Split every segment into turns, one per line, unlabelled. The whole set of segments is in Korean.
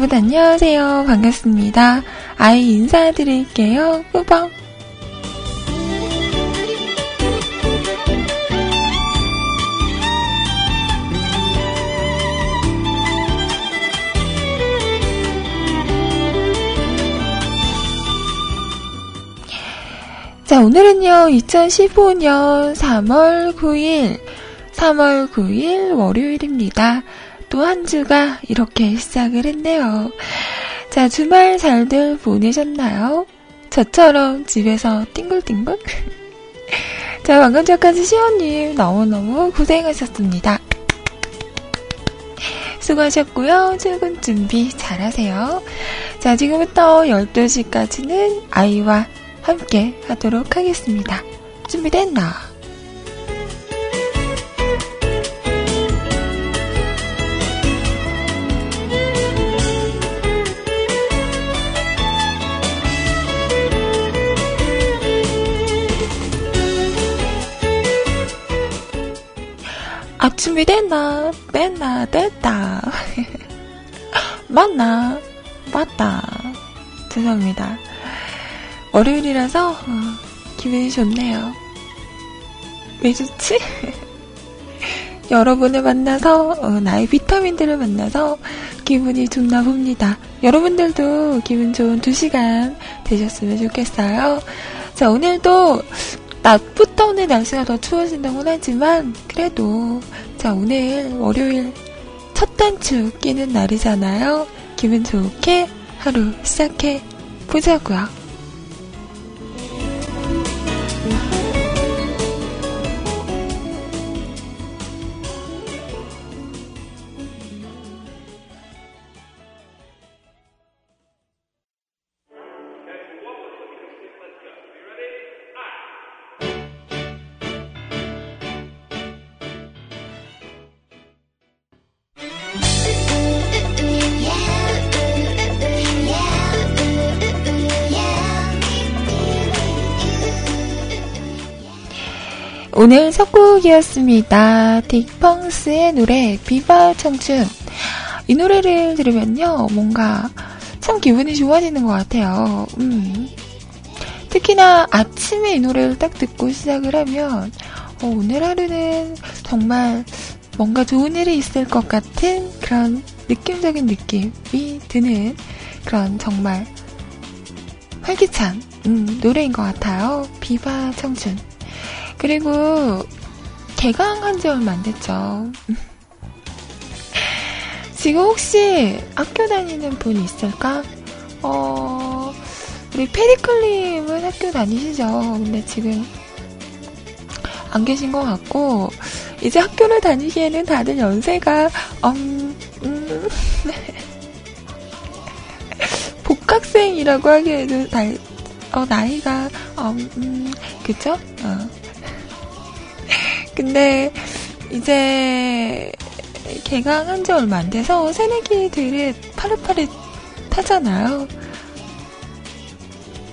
짠! 여러분 안녕하세요. 반갑습니다. 아이 인사드릴게요. 뿌벅! 자, 오늘은요, 2015년 3월 9일, 3월 9일 월요일입니다. 또 한 주가 이렇게 시작을 했네요. 자, 주말 잘들 보내셨나요? 저처럼 집에서 띵글띵글? 자, 방금 전까지 시원님 너무너무 고생하셨습니다. 수고하셨고요. 출근 준비 잘하세요. 자, 지금부터 12시까지는 아이와 함께 하도록 하겠습니다. 준비됐나? 아, 준비됐나? 됐나? 됐다. 맞나? 맞다. 죄송합니다. 월요일이라서 어, 기분이 좋네요. 왜 좋지? 여러분을 만나서 어, 나의 비타민들을 만나서 기분이 좋나 봅니다. 여러분들도 기분 좋은 두 시간 되셨으면 좋겠어요. 자 오늘도 낮부터 오늘 날씨가 더 추워진다고는 하지만 그래도 자 오늘 월요일 첫 단추 끼는 날이잖아요. 기분 좋게 하루 시작해 보자고요. 오늘 첫 곡이었습니다. 딕펑스의 노래 비바 청춘. 이 노래를 들으면요, 뭔가 참 기분이 좋아지는 것 같아요. 음. 특히나 아침에 이 노래를 딱 듣고 시작을 하면 어, 오늘 하루는 정말 뭔가 좋은 일이 있을 것 같은 그런 느낌적인 느낌이 드는 그런 정말 활기찬 음, 노래인 것 같아요. 비바 청춘. 그리고 개강 한 지 얼마 안 됐죠. 지금 혹시 학교 다니는 분 있을까? 어, 우리 페리클님은 학교 다니시죠? 근데 지금 안 계신 것 같고, 이제 학교를 다니기에는 다들 연세가, 음, 음, 복학생이라고 하기에도 다, 어, 나이가, 음, 음 그쵸? 어. 근데 이제 개강한 지 얼마 안 돼서 새내기들이 파릇파릇하잖아요.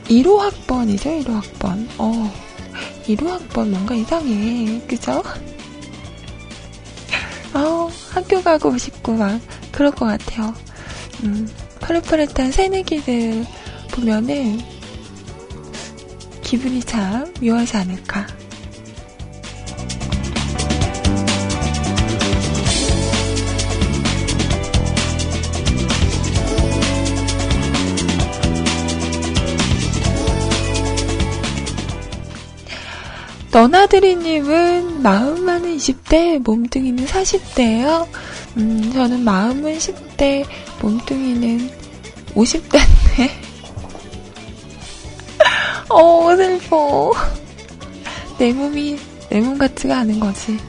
1호 학번이죠, 1호 학번. 어, 1호 학번 뭔가 이상해. 그죠? 어, 학교 가고 싶고 막 그럴 것 같아요. 음, 파릇파릇한 새내기들 보면은 기분이 참 묘하지 않을까. 너나드리님은 마음 많은 20대, 몸뚱이는 40대예요. 음, 저는 마음은 10대, 몸뚱이는 50대인데. 어, 슬퍼. 내 몸이 내 몸 같지가 않은 거지.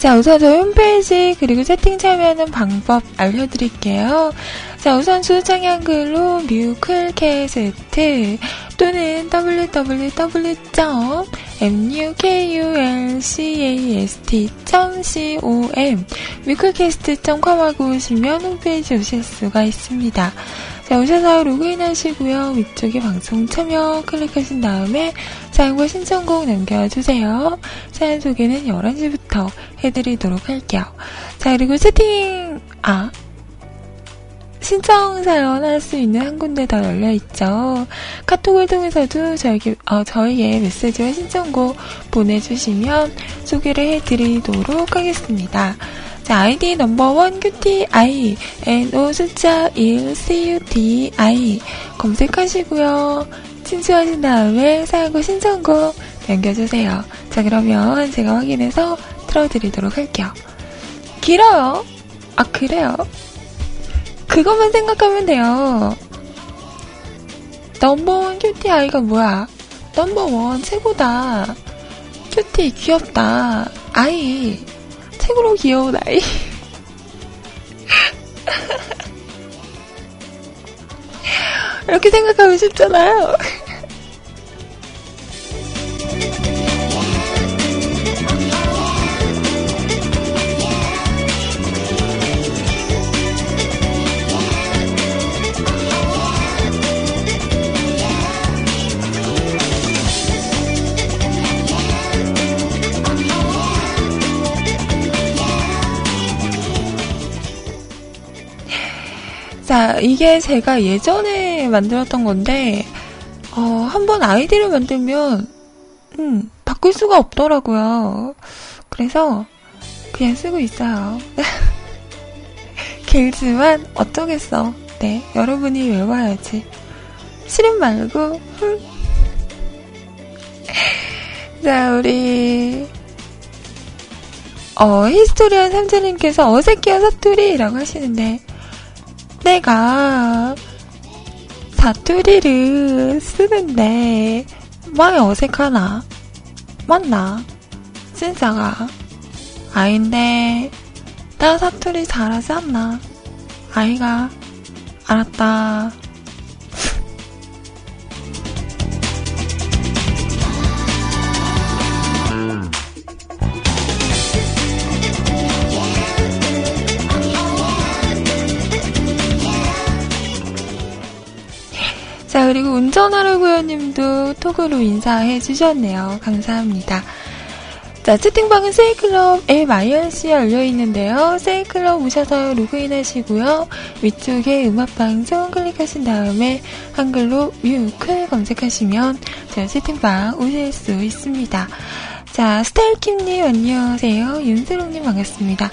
자, 우선 저희 홈페이지 그리고 채팅 참여하는 방법 알려드릴게요. 자, 우선 수창 한글로 뮤클캐스트 또는 www.mukulcast.com 뮤클캐스트.com 하고 오시면 홈페이지 오실 수가 있습니다. 자, 오셔서 로그인 하시고요. 위쪽에 방송 참여 클릭하신 다음에 사연과 신청곡 남겨주세요. 사연 소개는 11시부터 해드리도록 할게요. 자, 그리고 채팅, 아, 신청 사연 할 수 있는 한 군데 더 열려 있죠. 카톡을 통해서도 저에게 어, 저희의 메시지와 신청곡 보내주시면 소개를 해드리도록 하겠습니다. 자, 아이디 넘버원 QTI, NO 숫자 1 CUTI 검색하시고요. 친추하신 다음에 사연과 신청곡 남겨주세요. 자, 그러면 제가 확인해서 틀어드리도록 할게요. 길어요. 아, 그래요? 그것만 생각하면 돼요. 넘버원 cutie 아이가 뭐야? 넘버원 최고다. cutie 귀엽다. 아이 최고로 귀여운 아이. 이렇게 생각하면 쉽잖아요. 자, 이게 제가 예전에 만들었던 건데, 어, 한번 아이디를 만들면, 음, 바꿀 수가 없더라고요. 그래서, 그냥 쓰고 있어요. 길지만, 어쩌겠어. 네, 여러분이 외워야지. 싫음 말고, 자, 우리, 어, 히스토리한 삼촌님께서 어색해요 사투리라고 하시는데, 내가 사투리를 쓰는데 많이 어색하나? 맞나? 진짜가? 아닌데 나 사투리 잘하지 않나? 아이가 알았다. 그리고 운전하려고요 님도 톡으로 인사해 주셨네요. 감사합니다. 자, 채팅방은 세이클럽 앱 IRC에 열려있는데요. 세이클럽 오셔서 로그인 하시고요. 위쪽에 음악방송 클릭하신 다음에 한글로 뮤클 검색하시면 저 채팅방 오실 수 있습니다. 자, 스타일킴님 안녕하세요. 윤세롱님 반갑습니다.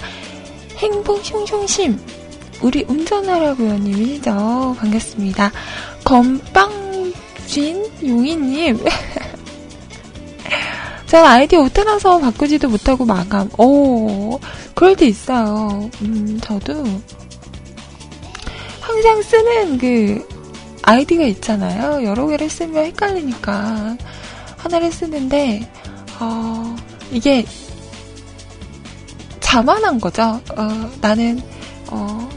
행복 숑숑심 우리 운전하라고 요 님이죠. 반갑습니다. 건빵진 용이님. 전 아이디 오타나서 바꾸지도 못하고 마감. 오, 그럴 때 있어요. 음, 저도 항상 쓰는 그 아이디가 있잖아요. 여러 개를 쓰면 헷갈리니까 하나를 쓰는데, 어, 이게 자만한 거죠. 어, 나는, 어,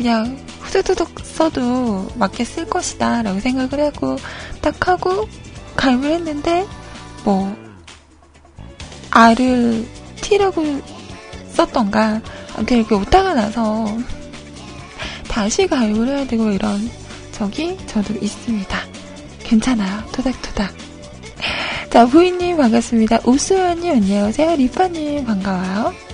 그냥 후두둑 써도 맞게 쓸 것이다 라고 생각을 하고 딱 하고 가입을 했는데 뭐 R을 T라고 썼던가 이렇게 오타가 나서 다시 가입을 해야 되고 이런 적이 저도 있습니다. 괜찮아요. 토닥토닥. 자, 부인님 반갑습니다. 우수연님 안녕하세요. 리파님 반가워요.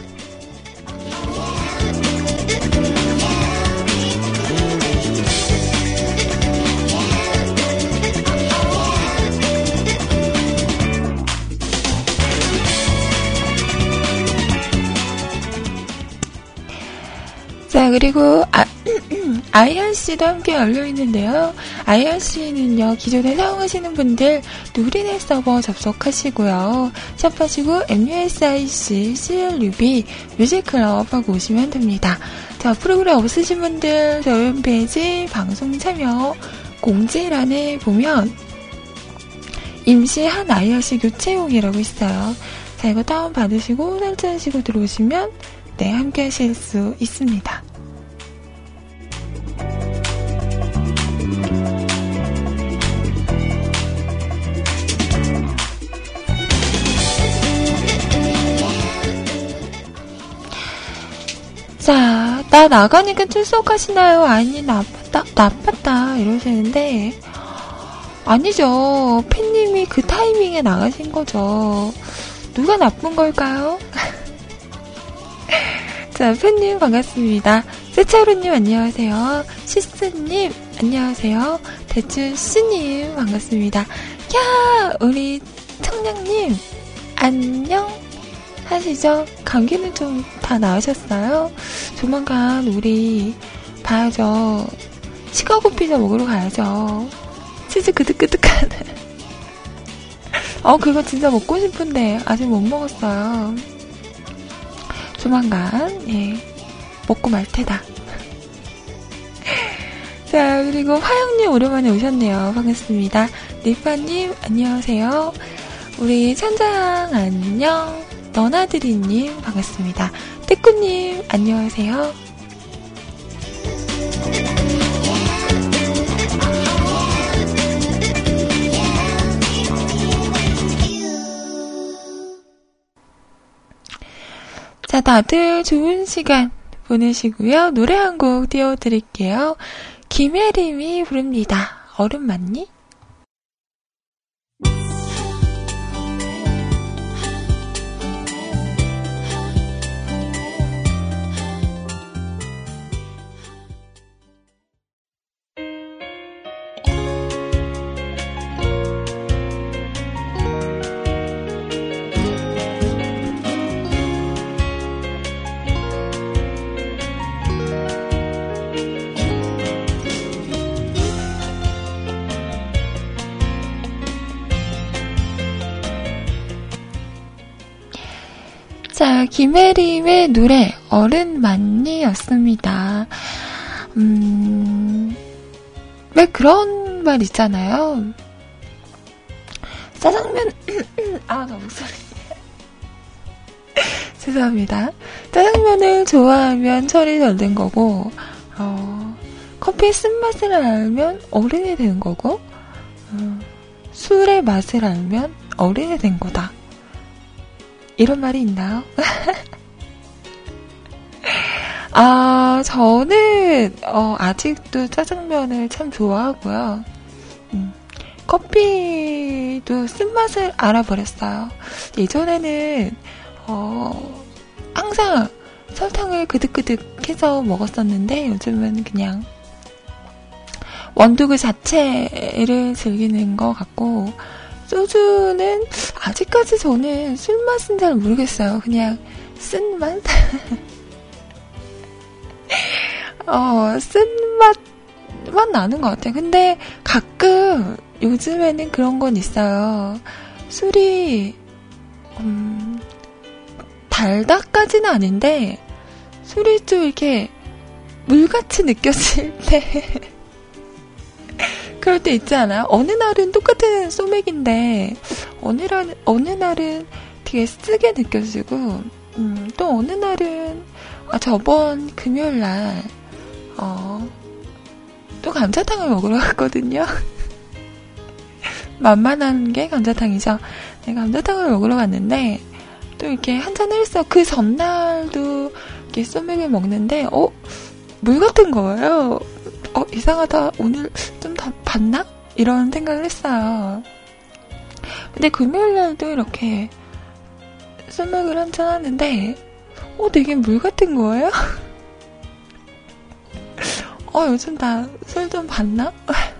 그리고, 아, IRC도 함께 열려있는데요. IRC는요, 기존에 사용하시는 분들, 누리넷 서버 접속하시고요. 샵하시고, MUSIC, CLUB, 뮤직클럽 하고 오시면 됩니다. 자, 프로그램 없으신 분들, 저희 홈페이지 방송 참여 공지란에 보면, 임시 한 IRC 교체용이라고 있어요. 자, 이거 다운받으시고 설치하시고 들어오시면 네, 함께 하실 수 있습니다. 자, 나 나가니까 출석하시나요? 아니, 나빴다, 나빴다, 이러시는데, 아니죠. 팬님이 그 타이밍에 나가신 거죠. 누가 나쁜 걸까요? 자, 팬님 반갑습니다. 세차루님 안녕하세요. 시스님 안녕하세요. 대춘씨님 반갑습니다. 야, 우리 청량님 안녕 하시죠? 감기는 좀 다 나으셨어요? 조만간 우리 봐야죠. 시카고 피자 먹으러 가야죠. 치즈 그득그득한. 어, 그거 진짜 먹고 싶은데 아직 못 먹었어요. 조만간, 예, 먹고 말 테다. 자, 그리고 화영님 오랜만에 오셨네요. 반갑습니다. 리파님, 안녕하세요. 우리 천장 안녕. 너나드리님, 반갑습니다. 떼꾸님, 안녕하세요. 자, 다들 좋은 시간 보내시고요. 노래 한 곡 띄워드릴게요. 김혜림이 부릅니다. 얼음 맞니? 김혜림의 노래, 어른 맞니였습니다. 음, 왜 그런 말 있잖아요. 짜장면, 아, 나 목소리. 죄송합니다. 짜장면을 좋아하면 철이 덜 된 거고, 어, 커피의 쓴맛을 알면 어른이 되는 거고, 어, 술의 맛을 알면 어른이 된 거다. 이런 말이 있나요? 아, 저는, 어, 아직도 짜장면을 참 좋아하고요. 음, 커피도 쓴맛을 알아버렸어요. 예전에는, 어, 항상 설탕을 그득그득 해서 먹었었는데, 요즘은 그냥 원두 그 자체를 즐기는 것 같고, 소주는 아직까지 저는 술 맛은 잘 모르겠어요. 그냥 쓴맛? 어, 쓴맛만 나는 것 같아요. 근데 가끔 요즘에는 그런 건 있어요. 술이, 음, 달다까지는 아닌데, 술이 좀 이렇게 물같이 느껴질 때, 그럴 때 있지 않아요? 어느 날은 똑같은 소맥인데, 어느, 날, 어느 날은 되게 쓰게 느껴지고, 음, 또 어느 날은, 아, 저번 금요일 날, 어, 또 감자탕을 먹으러 갔거든요. 만만한 게 감자탕이죠. 네, 감자탕을 먹으러 갔는데, 또 이렇게 한잔을 했어. 그 전날도 이렇게 소맥을 먹는데, 어? 물 같은 거예요. 어, 이상하다. 오늘 좀더 봤나? 이런 생각을 했어요. 근데 금요일 날도 이렇게 술맥을 한잔 하는데, 어, 되게 물 같은 거예요? 어, 요즘 다 술 좀 봤나?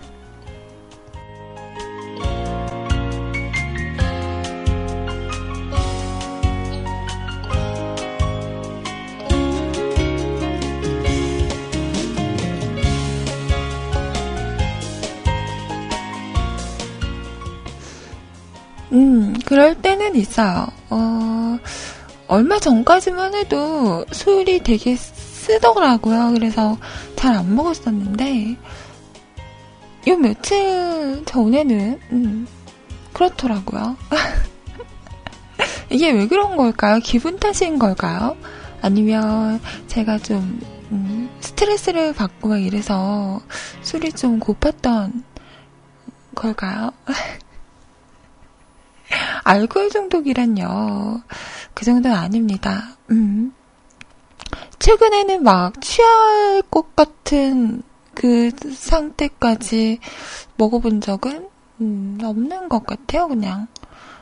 그럴 때는 있어요. 어, 얼마 전까지만 해도 술이 되게 쓰더라고요. 그래서 잘 안 먹었었는데, 요 며칠 전에는, 음, 그렇더라고요. 이게 왜 그런 걸까요? 기분 탓인 걸까요? 아니면 제가 좀 음, 스트레스를 받고 막 이래서 술이 좀 고팠던 걸까요? 알코올 중독이란요. 그 정도는 아닙니다. 음. 최근에는 막 취할 것 같은 그 상태까지 먹어본 적은 음, 없는 것 같아요. 그냥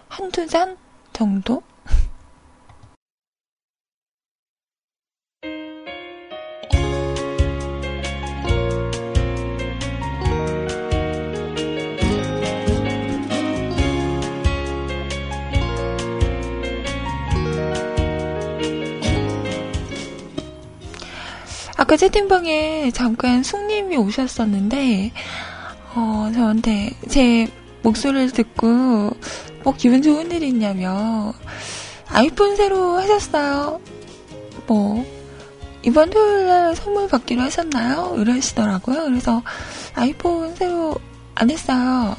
한두 잔 정도? 아까 채팅방에 잠깐 숙님이 오셨었는데, 어, 저한테 제 목소리를 듣고 뭐 기분 좋은 일 있냐며, 아이폰 새로 하셨어요? 뭐, 이번 토요일 날 선물 받기로 하셨나요? 이러시더라고요. 그래서 아이폰 새로 안 했어요.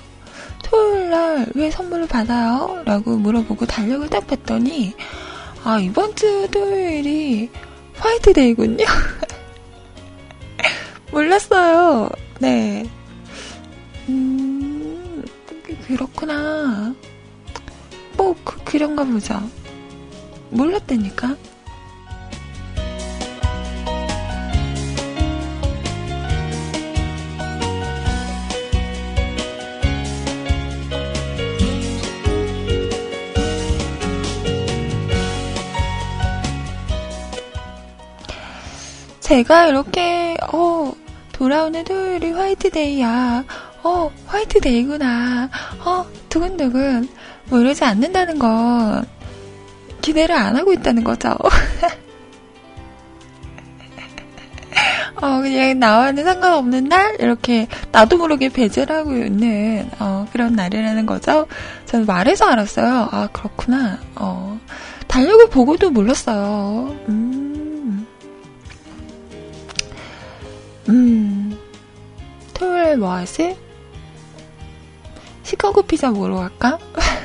토요일 날 왜 선물을 받아요? 라고 물어보고 달력을 딱 봤더니, 아, 이번 주 토요일이 화이트데이군요. 몰랐어요. 네. 음, 그렇구나. 뭐, 그, 그런가 보죠. 몰랐다니까? 제가 이렇게, 어, 돌아오는 토요일이 화이트데이야. 어, 화이트데이구나. 어, 두근두근. 뭐 이러지 않는다는 건 기대를 안 하고 있다는 거죠. 어, 그냥 나와는 상관없는 날? 이렇게 나도 모르게 배제를 하고 있는, 어, 그런 날이라는 거죠. 저는 말해서 알았어요. 아, 그렇구나. 어, 달력을 보고도 몰랐어요. 음. 음, 토요일 뭐 하지? 시카고 피자 먹으러 갈까?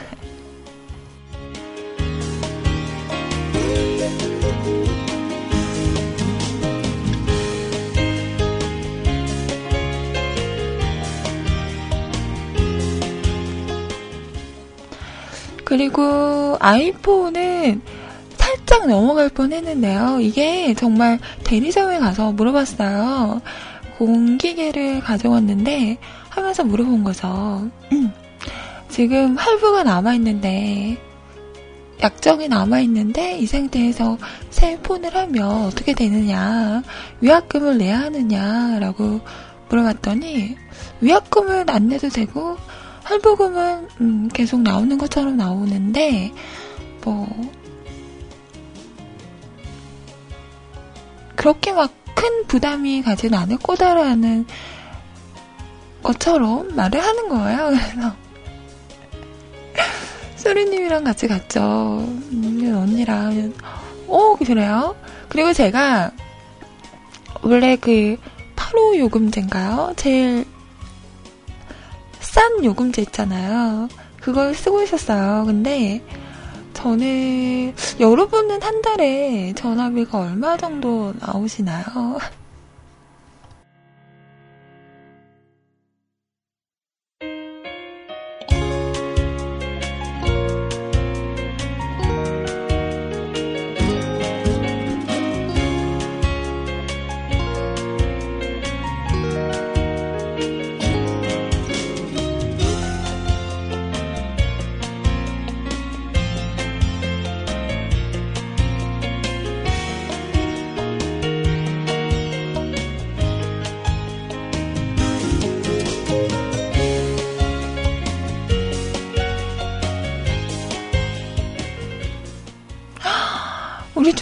그리고 아이폰은 살짝 넘어갈 뻔 했는데요. 이게 정말 대리점에 가서 물어봤어요. 공기계를 가져왔는데 하면서 물어본 거죠. 지금 할부가 남아있는데 약정이 남아있는데 이 상태에서 새 폰을 하면 어떻게 되느냐 위약금을 내야 하느냐라고 물어봤더니 위약금은 안 내도 되고 할부금은 음, 계속 나오는 것처럼 나오는데 뭐 그렇게 막 큰 부담이 가진 않을 거다라는 것처럼 말을 하는 거예요. 그래서 소리님이랑 같이 갔죠. 음, 언니랑 어 그래요? 그리고 제가 원래 그 8호 요금제인가요? 제일 싼 요금제 있잖아요. 그걸 쓰고 있었어요. 근데 저는 여러분은 한 달에 전화비가 얼마 정도 나오시나요?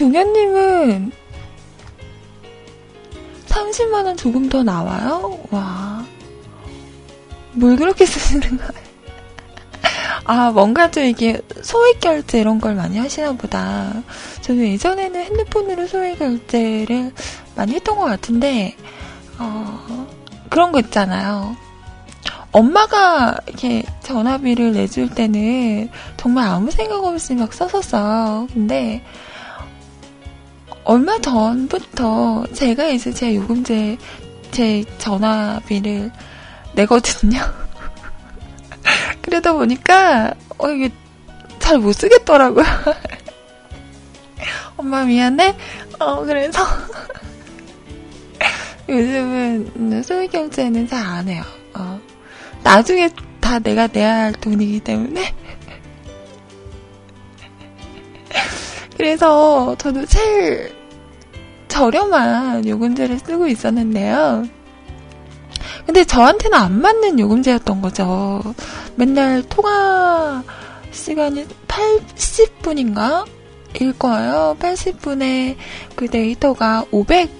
종현님은 30만원 조금 더 나와요? 와. 뭘 그렇게 쓰시는 거예요? 아, 뭔가 좀 이게 소액 결제 이런 걸 많이 하시나 보다. 저는 예전에는 핸드폰으로 소액 결제를 많이 했던 것 같은데, 어, 그런 거 있잖아요. 엄마가 이렇게 전화비를 내줄 때는 정말 아무 생각 없이 막 썼었어요. 근데 얼마 전부터 제가 이제 제 요금제, 제 전화비를 내거든요. 그러다 보니까, 어, 이게 잘 못 쓰겠더라고요. 엄마 미안해? 어, 그래서. 요즘은 소유경제는 잘 안 해요. 어. 나중에 다 내가 내야 할 돈이기 때문에. 그래서 저도 제일 저렴한 요금제를 쓰고 있었는데요. 근데 저한테는 안 맞는 요금제였던 거죠. 맨날 통화 시간이 80분인가? 일 거예요. 80분에 그 데이터가 500,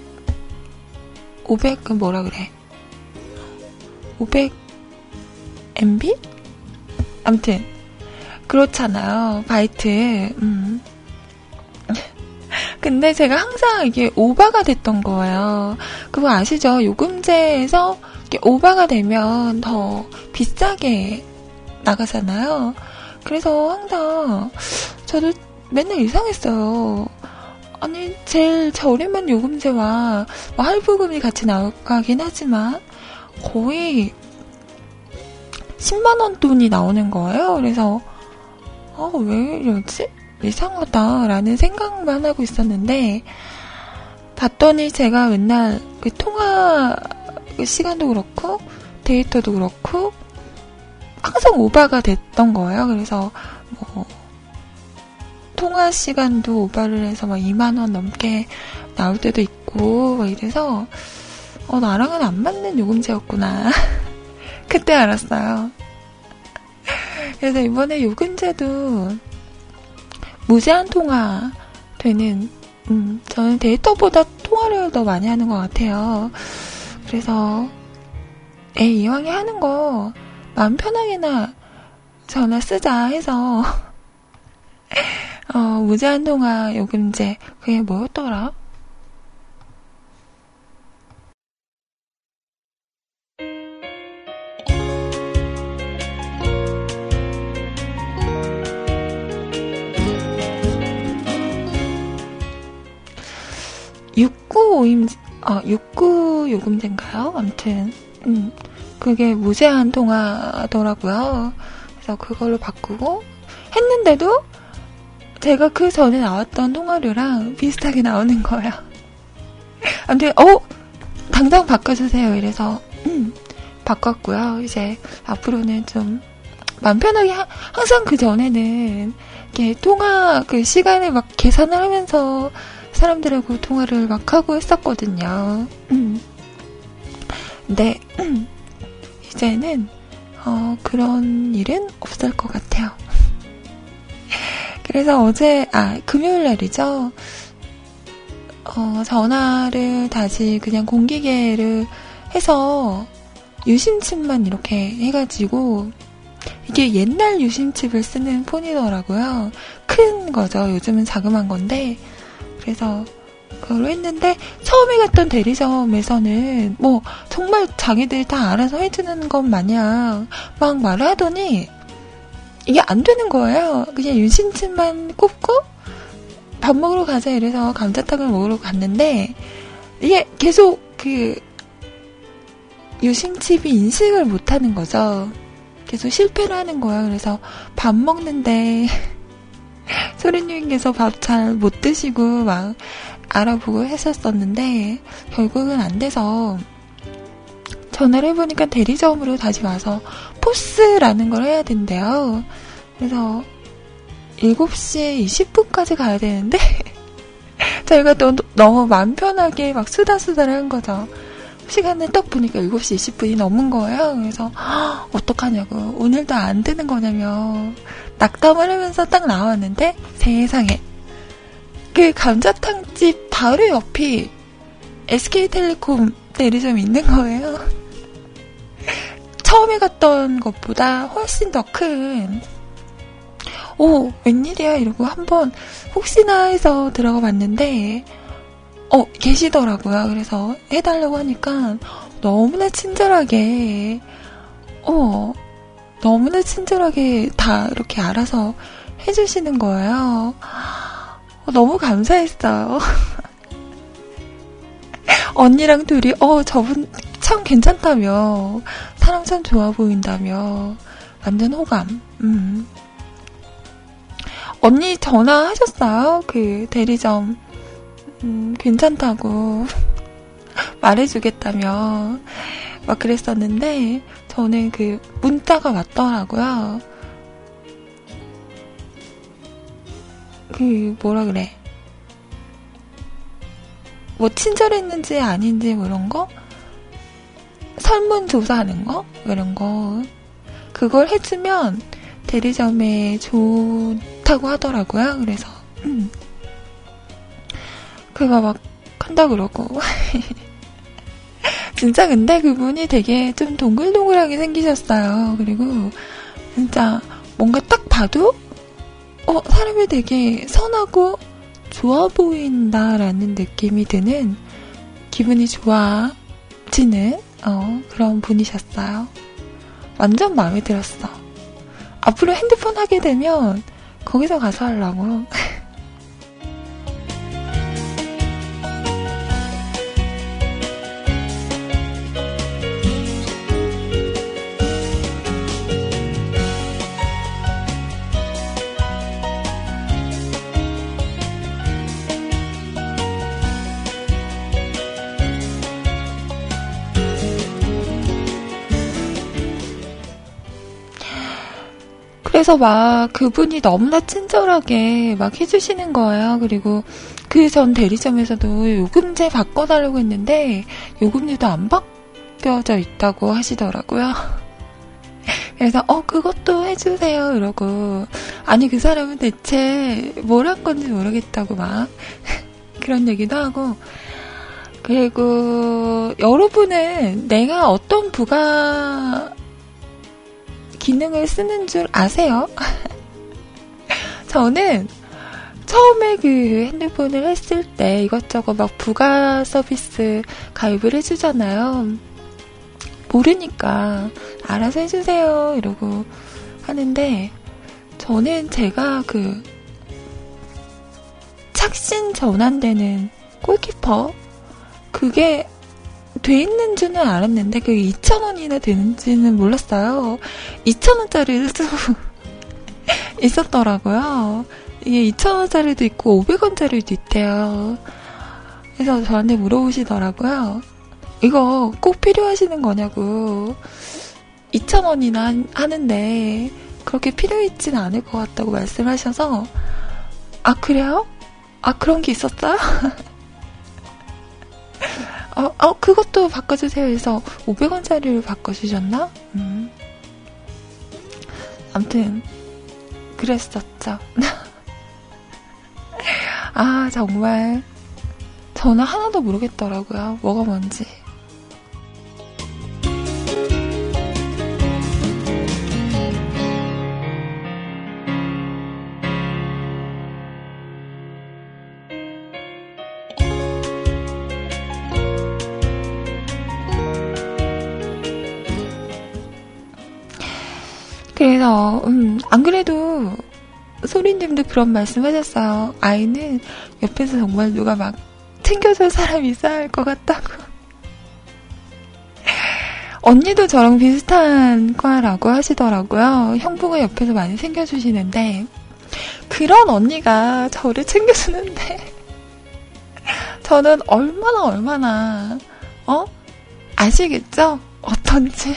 500, 그 뭐라 그래. 500 MB? 암튼, 그렇잖아요. 바이트. 음. 근데 제가 항상 이게 오바가 됐던 거예요. 그거 아시죠? 요금제에서 오바가 되면 더 비싸게 나가잖아요. 그래서 항상 저도 맨날 이상했어요. 아니, 제일 저렴한 요금제와 뭐 할부금이 같이 나가긴 하지만 거의 10만원 돈이 나오는 거예요. 그래서, 아, 왜 이러지? 이상하다라는 생각만 하고 있었는데, 봤더니 제가 맨날 그 통화 그 시간도 그렇고, 데이터도 그렇고, 항상 오바가 됐던 거예요. 그래서, 뭐, 통화 시간도 오바를 해서 막 2만 원 넘게 나올 때도 있고, 막 이래서, 어, 나랑은 안 맞는 요금제였구나. 그때 알았어요. 그래서 이번에 요금제도 무제한 통화 되는, 음, 저는 데이터보다 통화를 더 많이 하는 것 같아요. 그래서, 에, 이왕에 하는 거, 마음 편하게나 전화 쓰자 해서, 어, 무제한 통화 요금제, 그게 뭐였더라? 오임, 아, 69 요금제인가요? 아무튼, 음, 그게 무제한 통화더라고요. 그래서 그걸로 바꾸고 했는데도 제가 그 전에 나왔던 통화료랑 비슷하게 나오는 거예요. 아무튼, 어, 당장 바꿔주세요. 이래서, 음, 바꿨고요. 이제 앞으로는 좀 마음 편하게 하, 항상 그 전에는 이렇게 통화 그 시간을 막 계산을 하면서 사람들하고 통화를 막 하고 했었거든요. 음. 근데 이제는 어, 그런 일은 없을 것 같아요. 그래서 어제 아 금요일 날이죠. 어, 전화를 다시 그냥 공기계를 해서 유심칩만 이렇게 해가지고 이게 옛날 유심칩을 쓰는 폰이더라고요. 큰 거죠. 요즘은 자그만 건데 그래서 그걸로 했는데 처음에 갔던 대리점에서는 뭐 정말 자기들 다 알아서 해주는 것 마냥 막 말을 하더니 이게 안 되는 거예요. 그냥 윤신침만 꼽고 밥 먹으러 가자 이래서 감자탕을 먹으러 갔는데 이게 계속 그 유심칩이 인식을 못 하는 거죠. 계속 실패를 하는 거예요. 그래서 밥 먹는데 소리님께서 밥 잘 못 드시고 막 알아보고 했었었는데 결국은 안 돼서 전화를 해보니까 대리점으로 다시 와서 포스라는 걸 해야 된대요. 그래서 7시 20분까지 가야 되는데 저희가 또 너무 마음 편하게 막 수다수다를 한 거죠. 시간을 딱 보니까 7시 20분이 넘은 거예요. 그래서 어떡하냐고 오늘도 안 되는 거냐며 낙담을 하면서 딱 나왔는데 세상에 그 감자탕집 바로 옆이 SK텔레콤 대리점이 있는 거예요. 처음에 갔던 것보다 훨씬 더 큰, 오, 웬일이야, 이러고 한번 혹시나 해서 들어가 봤는데, 어, 계시더라고요. 그래서 해달라고 하니까 너무나 친절하게, 어, 너무나 친절하게 다 이렇게 알아서 해주시는 거예요. 어, 너무 감사했어요. 언니랑 둘이, 어, 저분 참 괜찮다며. 사람 참 좋아 보인다며. 완전 호감. 음. 언니 전화하셨어요? 그 대리점. 음, 괜찮다고. 말해주겠다며. 막 그랬었는데, 저는 그 문자가 왔더라고요. 그, 뭐라 그래. 뭐 친절했는지 아닌지 뭐 이런 거? 설문조사하는 거? 이런 거. 그걸 해주면 대리점에 좋다고 하더라고요. 그래서, 음. 그거 막 한다 그러고. 진짜 근데 그분이 되게 좀 동글동글하게 생기셨어요. 그리고 진짜 뭔가 딱 봐도 어, 사람이 되게 선하고 좋아 보인다라는 느낌이 드는 기분이 좋아지는 어, 그런 분이셨어요. 완전 마음에 들었어. 앞으로 핸드폰 하게 되면 거기서 가서 하려고. 그래서 막 그분이 너무나 친절하게 막 해주시는 거예요. 그리고 그 전 대리점에서도 요금제 바꿔달라고 했는데 요금제도 안 바뀌어져 있다고 하시더라고요. 그래서 어 그것도 해주세요 이러고 아니 그 사람은 대체 뭘 한 건지 모르겠다고 막 그런 얘기도 하고 그리고 여러분은 내가 어떤 부가 기능을 쓰는 줄 아세요? 저는 처음에 그 핸드폰을 했을 때 이것저것 막 부가 서비스 가입을 해주잖아요. 모르니까 알아서 해주세요 이러고 하는데 저는 제가 그 착신 전환되는 골키퍼 그게 돼 있는 줄은 알았는데 그게 2,000원이나 되는지는 몰랐어요. 2,000원짜리도 있었더라고요. 이게 2,000원짜리도 있고 500원짜리도 있대요. 그래서 저한테 물어보시더라고요. 이거 꼭 필요하시는 거냐고. 2,000원이나 하는데 그렇게 필요했지는 않을 것 같다고 말씀하셔서 아 그래요? 아 그런 게 있었어요? 어, 어, 그것도 바꿔주세요 해서 500원짜리를 바꿔주셨나? 음. 암튼, 그랬었죠. 아, 정말. 저는 하나도 모르겠더라고요. 뭐가 뭔지. 그래서, 음, 안 그래도 소리님도 그런 말씀 하셨어요. 아이는 옆에서 정말 누가 막 챙겨줄 사람이 있어야 할 것 같다고. 언니도 저랑 비슷한 과라고 하시더라고요. 형부가 옆에서 많이 챙겨주시는데, 그런 언니가 저를 챙겨주는데, 저는 얼마나 얼마나, 어? 아시겠죠? 어떤지.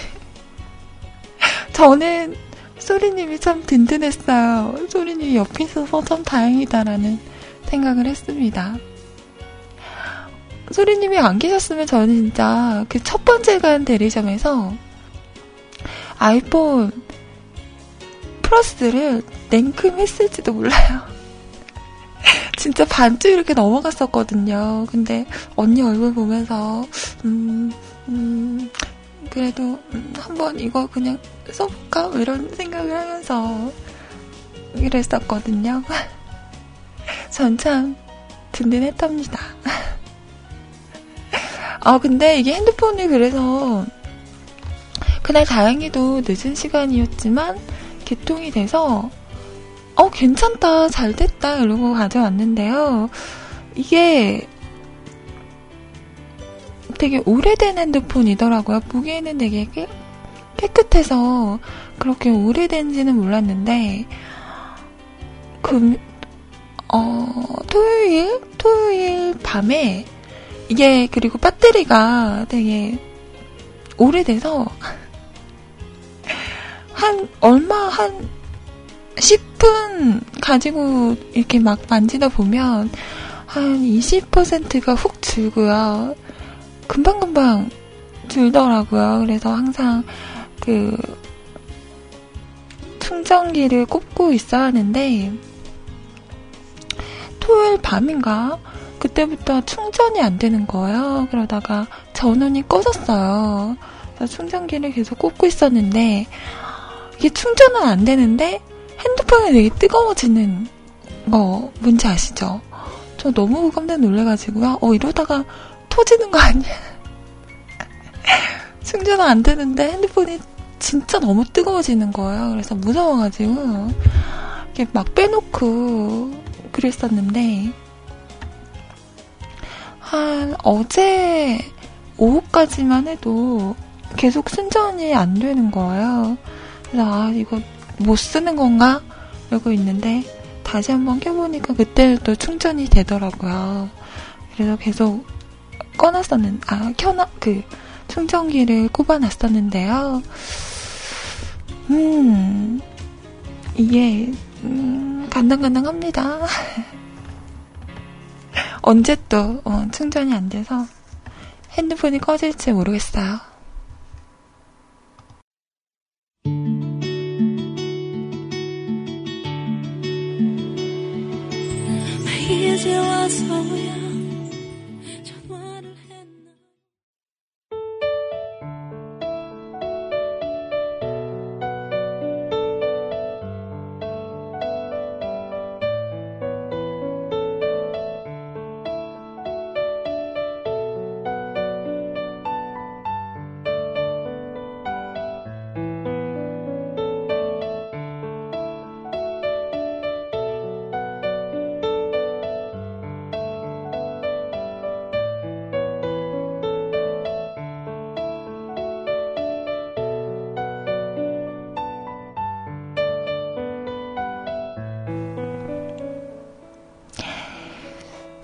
저는 소리님이 참 든든했어요. 소리님이 옆에 있어서 참 다행이다라는 생각을 했습니다. 소리님이 안 계셨으면 저는 진짜 그 첫 번째 간 대리점에서 아이폰 플러스를 냉큼 했을지도 몰라요. 진짜 반쯤 이렇게 넘어갔었거든요. 근데 언니 얼굴 보면서 음, 음, 그래도 음, 한번 이거 그냥 써볼까? 뭐 이런 생각을 하면서 이랬었거든요. 전 참 든든했답니다. 아, 근데 이게 핸드폰이 그래서 그날 다행히도 늦은 시간이었지만 개통이 돼서 어 괜찮다 잘 됐다 이러고 가져왔는데요. 이게 되게 오래된 핸드폰이더라고요. 보기에는 되게 깨, 깨끗해서 그렇게 오래된지는 몰랐는데 금 어, 토요일 토요일 밤에 이게 그리고 배터리가 되게 오래돼서 한 얼마 한 10분 가지고 이렇게 막 만지다 보면 한 20%가 훅 줄고요. 금방금방 줄더라고요. 그래서 항상 그 충전기를 꼽고 있어야 하는데 토요일 밤인가 그때부터 충전이 안 되는 거예요. 그러다가 전원이 꺼졌어요. 충전기를 계속 꽂고 있었는데 이게 충전은 안 되는데 핸드폰이 되게 뜨거워지는 거 뭔지 아시죠? 저 너무 깜짝 놀래가지고요. 어 이러다가 터지는 거 아니야? 충전은 안 되는데 핸드폰이 진짜 너무 뜨거워지는 거예요. 그래서 무서워가지고 이렇게 막 빼놓고 그랬었는데 한 어제 오후까지만 해도 계속 순전이 안 되는 거예요. 그래서 아 이거 못 쓰는 건가? 이러고 있는데 다시 한번 켜보니까 그때도 충전이 되더라고요. 그래서 계속 꺼놨었는, 아, 켜놔, 그, 충전기를 꼽아놨었는데요. 음, 이게, 음, 간당간당합니다. 언제 또, 어, 충전이 안 돼서 핸드폰이 꺼질지 모르겠어요. 이제 와서야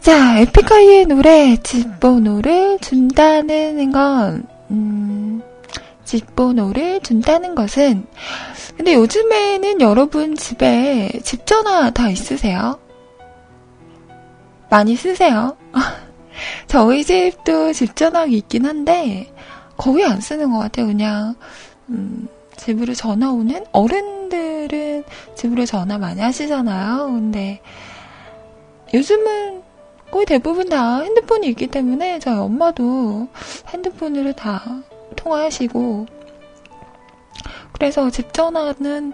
자, 에픽하이의 노래, 집번호를 준다는 건, 음, 집번호를 준다는 것은, 근데 요즘에는 여러분 집에 집전화 다 있으세요? 많이 쓰세요? 저희 집도 집전화기 있긴 한데, 거의 안 쓰는 것 같아요. 그냥, 음, 집으로 전화 오는 어른들은 집으로 전화 많이 하시잖아요. 근데 요즘은 거의 대부분 다 핸드폰이 있기 때문에 저희 엄마도 핸드폰으로 다 통화하시고 그래서 집 전화는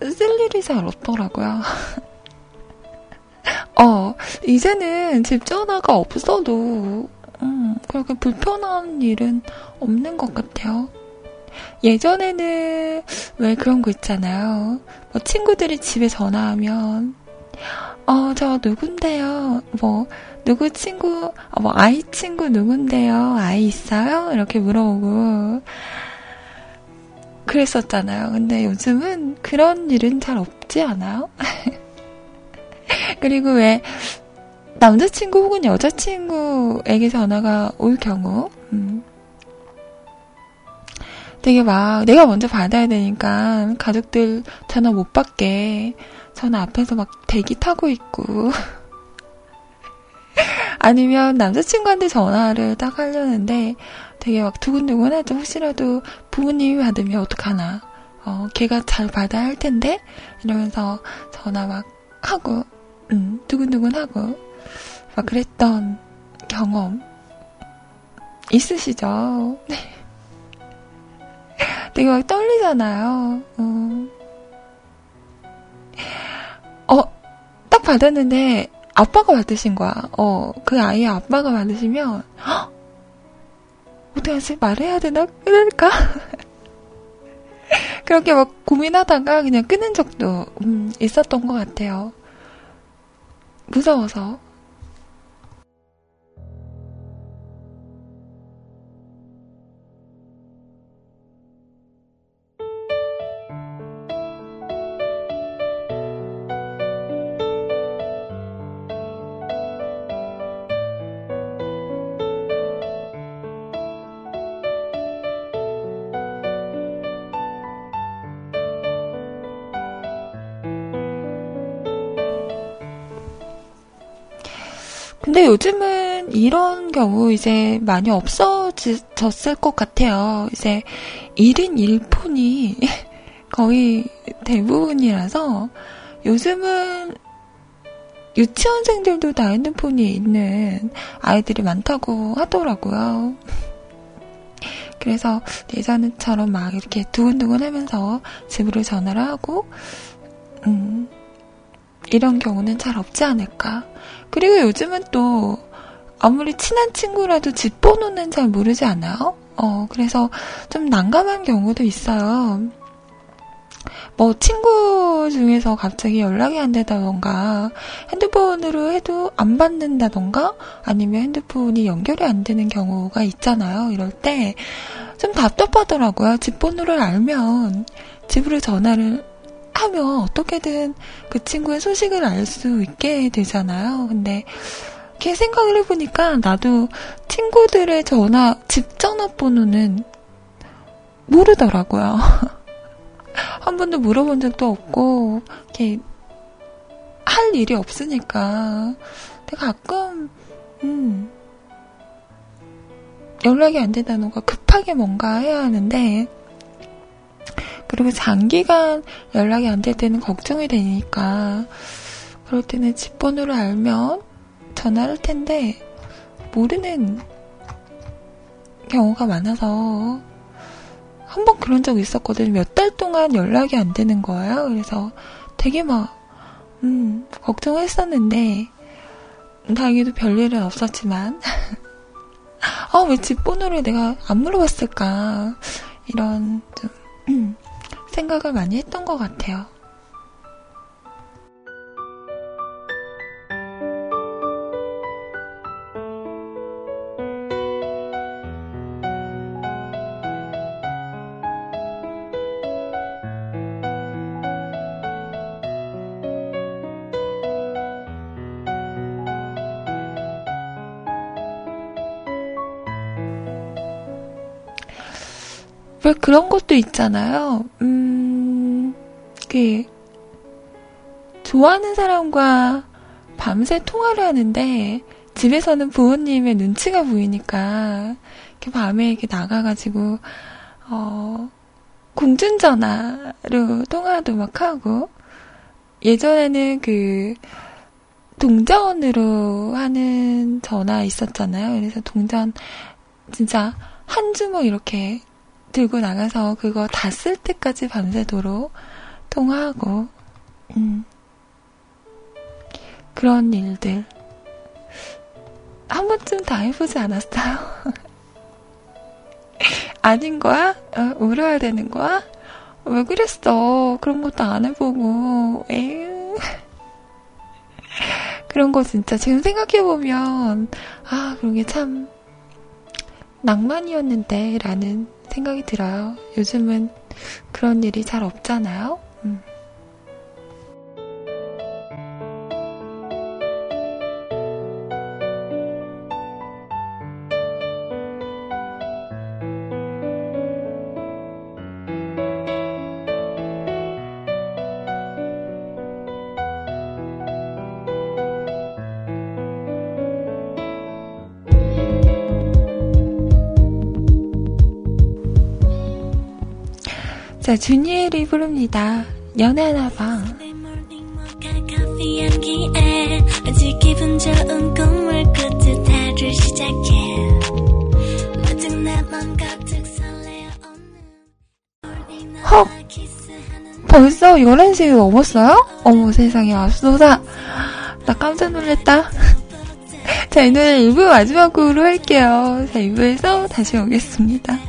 쓸 일이 잘 없더라고요. 어, 이제는 집 전화가 없어도 음, 그렇게 불편한 일은 없는 것 같아요. 예전에는 왜 그런 거 있잖아요. 뭐 친구들이 집에 전화하면 어, 저 누군데요? 뭐, 누구 친구, 어, 뭐, 아이 친구 누군데요? 아이 있어요? 이렇게 물어보고. 그랬었잖아요. 근데 요즘은 그런 일은 잘 없지 않아요? 그리고 왜, 남자친구 혹은 여자친구에게 전화가 올 경우, 음, 되게 막 내가 먼저 받아야 되니까 가족들 전화 못 받게 저는 앞에서 막 대기 타고 있고 아니면 남자친구한테 전화를 딱 하려는데 되게 막 두근두근 하죠. 혹시라도 부모님이 받으면 어떡하나. 어, 걔가 잘 받아야 할 텐데? 이러면서 전화 막 하고, 음, 두근두근 하고, 막 그랬던 경험 있으시죠? 네. 되게 막 떨리잖아요. 어. 어, 딱 받았는데 아빠가 받으신 거야. 어, 그 아이의 아빠가 받으시면 헉! 어떻게 하지? 말해야 되나? 그럴까? 그렇게 막 고민하다가 그냥 끊은 적도 음, 있었던 것 같아요. 무서워서. 근데 요즘은 이런 경우 이제 많이 없어졌을 것 같아요. 이제 1인 1폰이 거의 대부분이라서 요즘은 유치원생들도 다 핸드폰이 있는 아이들이 많다고 하더라고요. 그래서 예전처럼 막 이렇게 두근두근 하면서 집으로 전화를 하고, 음, 이런 경우는 잘 없지 않을까. 그리고 요즘은 또 아무리 친한 친구라도 집 번호는 잘 모르지 않아요? 어, 그래서 좀 난감한 경우도 있어요. 뭐, 친구 중에서 갑자기 연락이 안 되다던가, 핸드폰으로 해도 안 받는다던가, 아니면 핸드폰이 연결이 안 되는 경우가 있잖아요. 이럴 때, 좀 답답하더라고요. 집 번호를 알면, 집으로 전화를 하면 어떻게든 그 친구의 소식을 알 수 있게 되잖아요. 근데 이렇게 생각을 해보니까 나도 친구들의 전화, 집 전화번호는 모르더라고요. 한 번도 물어본 적도 없고, 이렇게 할 일이 없으니까. 근데 가끔, 음, 연락이 안 된다는 거 급하게 뭔가 해야 하는데, 그리고 장기간 연락이 안 될 때는 걱정이 되니까 그럴 때는 집 번호를 알면 전화를 할 텐데 모르는 경우가 많아서 한 번 그런 적 있었거든요. 몇 달 동안 연락이 안 되는 거예요. 그래서 되게 막, 음, 걱정했었는데, 다행히도 별일은 없었지만, 아, 왜 집 번호를 내가 안 물어봤을까. 이런, 좀, 음, 생각을 많이 했던 것 같아요. 왜 그런 것도 있잖아요. 음, 그, 좋아하는 사람과 밤새 통화를 하는데, 집에서는 부모님의 눈치가 보이니까, 이렇게 밤에 이렇게 나가가지고, 어, 공중전화로 통화도 막 하고, 예전에는 그, 동전으로 하는 전화 있었잖아요. 그래서 동전, 진짜 한 주먹 이렇게 들고 나가서 그거 다 쓸 때까지 밤새도록 통화하고, 음. 그런 일들. 한 번쯤 다 해보지 않았어요? 아닌 거야? 어, 울어야 되는 거야? 왜 그랬어? 그런 것도 안 해보고, 에휴. 그런 거 진짜 지금 생각해보면, 아, 그런 게 참, 낭만이었는데, 라는 생각이 들어요. 요즘은 그런 일이 잘 없잖아요. 자, 주니엘이 부릅니다. 연애하나 봐. 헉! 벌써 11시 넘었어요? 어머 세상에 앞서다. 나 깜짝 놀랐다. 자, 이 노래 1부 마지막으로 할게요. 자, 2부에서 다시 오겠습니다.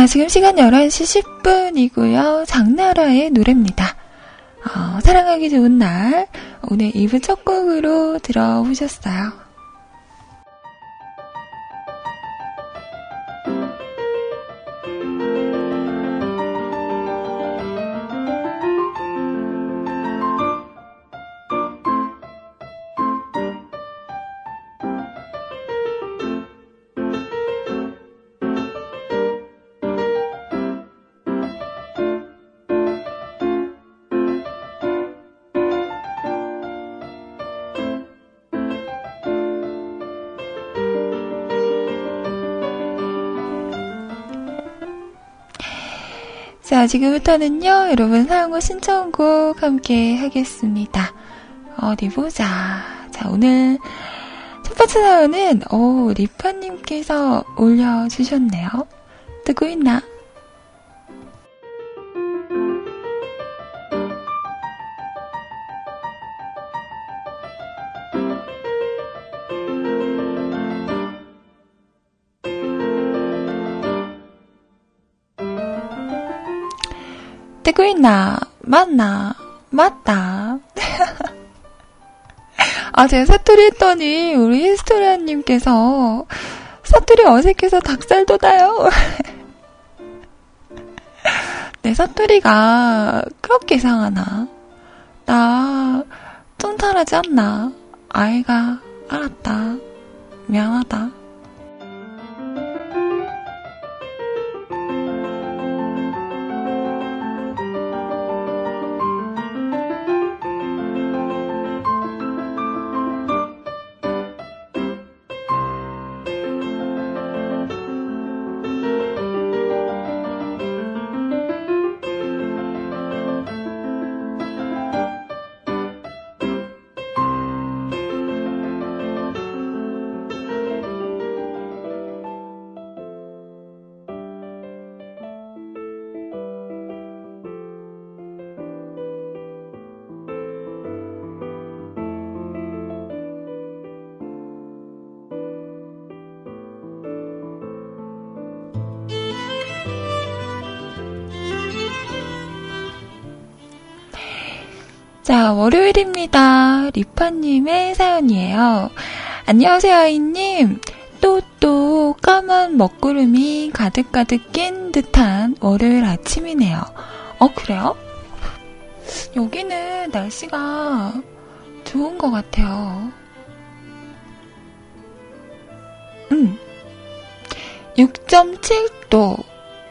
자, 지금 시간 11시 10분이고요. 장나라의 노래입니다. 어, 사랑하기 좋은 날. 오늘 2부 첫 곡으로 들어보셨어요. 자, 지금부터는요, 여러분 사용과 신청곡 함께 하겠습니다. 어디 보자. 자, 오늘 첫 번째 사연은, 오, 리파님께서 올려주셨네요. 듣고 있나? 듣고 있나? 맞나? 맞다. 아, 제가 사투리 했더니, 우리 히스토리아님께서, 사투리 어색해서 닭살 돋아요. 내 사투리가 그렇게 이상하나? 나, 뚱탈하지 않나? 아이가, 알았다. 미안하다. 자, 월요일입니다. 리파님의 사연이에요. 안녕하세요, 아이님. 또, 또, 까만 먹구름이 가득가득 낀 듯한 월요일 아침이네요. 어, 그래요? 여기는 날씨가 좋은 것 같아요. 음. 6.7도.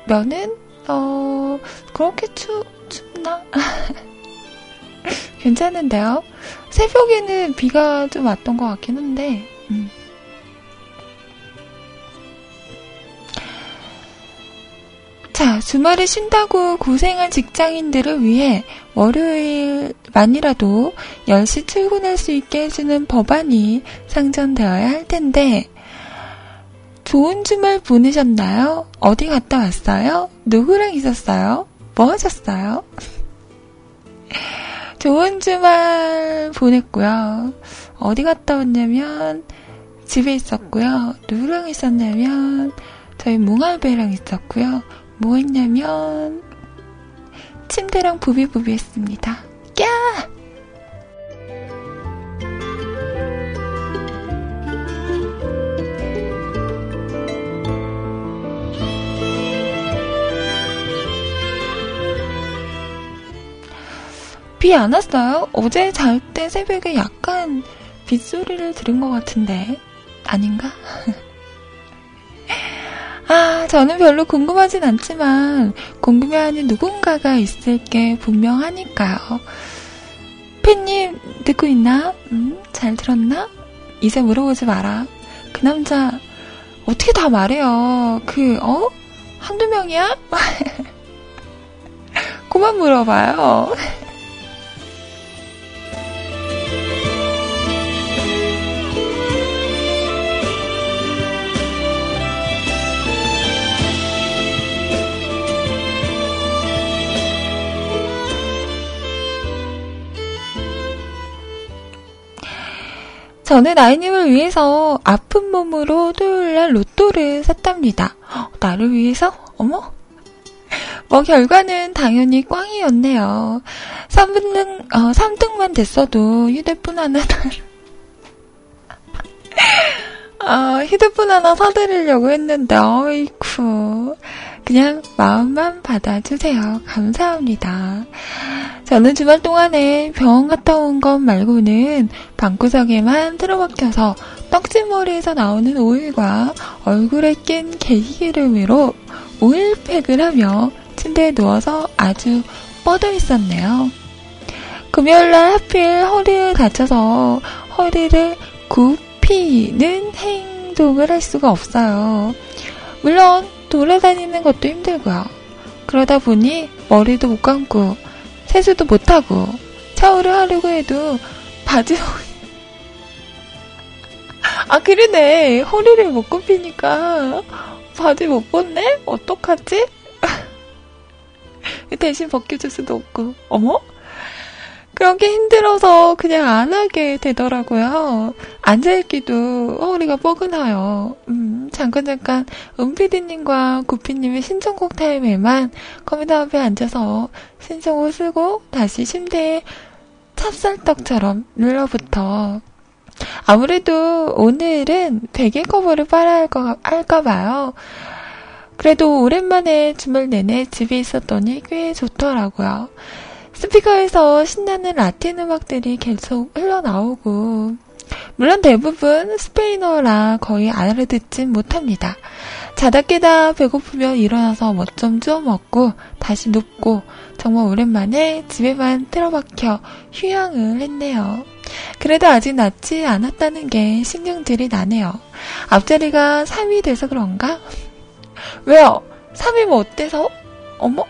면은, 어, 그렇게 추, 춥나? 괜찮은데요? 새벽에는 비가 좀 왔던 것 같긴 한데, 음. 자, 주말에 쉰다고 고생한 직장인들을 위해 월요일만이라도 10시 출근할 수 있게 해주는 법안이 상정되어야 할 텐데, 좋은 주말 보내셨나요? 어디 갔다 왔어요? 누구랑 있었어요? 뭐 하셨어요? 좋은 주말 보냈고요. 어디 갔다 왔냐면 집에 있었고요. 누구랑 있었냐면 저희 뭉알배랑 있었고요. 뭐 했냐면 침대랑 부비부비 했습니다. 꺄! 비 안 왔어요? 어제 잘 때 새벽에 약간 빗소리를 들은 것 같은데 아닌가? 아, 저는 별로 궁금하진 않지만 궁금해하는 누군가가 있을 게 분명하니까요. 팬님 듣고 있나? 음, 잘 들었나? 이제 물어보지 마라. 그 남자 어떻게 다 말해요? 그 어? 한두 명이야? 그만 물어봐요. 저는 아이님을 위해서 아픈 몸으로 토요일날 로또를 샀답니다. 나를 위해서? 어머? 뭐 결과는 당연히 꽝이었네요. 3등, 어, 3등만 됐어도 휴대폰 하나 아, 휴대폰 하나 사드리려고 했는데, 어이쿠. 그냥 마음만 받아주세요. 감사합니다. 저는 주말 동안에 병원 갔다 온 것 말고는 방구석에만 틀어박혀서 떡지머리에서 나오는 오일과 얼굴에 낀 계기기름으로 오일팩을 하며 침대에 누워서 아주 뻗어 있었네요. 금요일날 하필 허리를 다쳐서 허리를 굽히는 행동을 할 수가 없어요. 물론 돌아다니는 것도 힘들고요. 그러다 보니 머리도 못 감고 세수도 못 하고 샤워를 하려고 해도 바지 아 그러네 허리를 못 굽히니까 바지 못 벗네? 어떡하지? 대신 벗겨줄 수도 없고 어머? 그런 게 힘들어서 그냥 안 하게 되더라고요. 앉아있기도 허리가 뻐근해요. 음, 잠깐 잠깐 은피디님과 구피님의 신청곡 타임에만 컴퓨터 앞에 앉아서 신청곡 쓰고 다시 침대에 찹쌀떡처럼 눌러붙어 아무래도 오늘은 베개 커버를 빨아야 할까 봐요. 그래도 오랜만에 주말 내내 집에 있었더니 꽤 좋더라고요. 스피커에서 신나는 라틴 음악들이 계속 흘러나오고, 물론 대부분 스페인어라 거의 알아듣진 못합니다. 자다 깨다 배고프면 일어나서 뭐 좀 주워 먹고 다시 눕고 정말 오랜만에 집에만 틀어박혀 휴양을 했네요. 그래도 아직 낫지 않았다는 게 신경질이 나네요. 앞자리가 3이 돼서 그런가? 왜요? 3이면 어때서? 어머?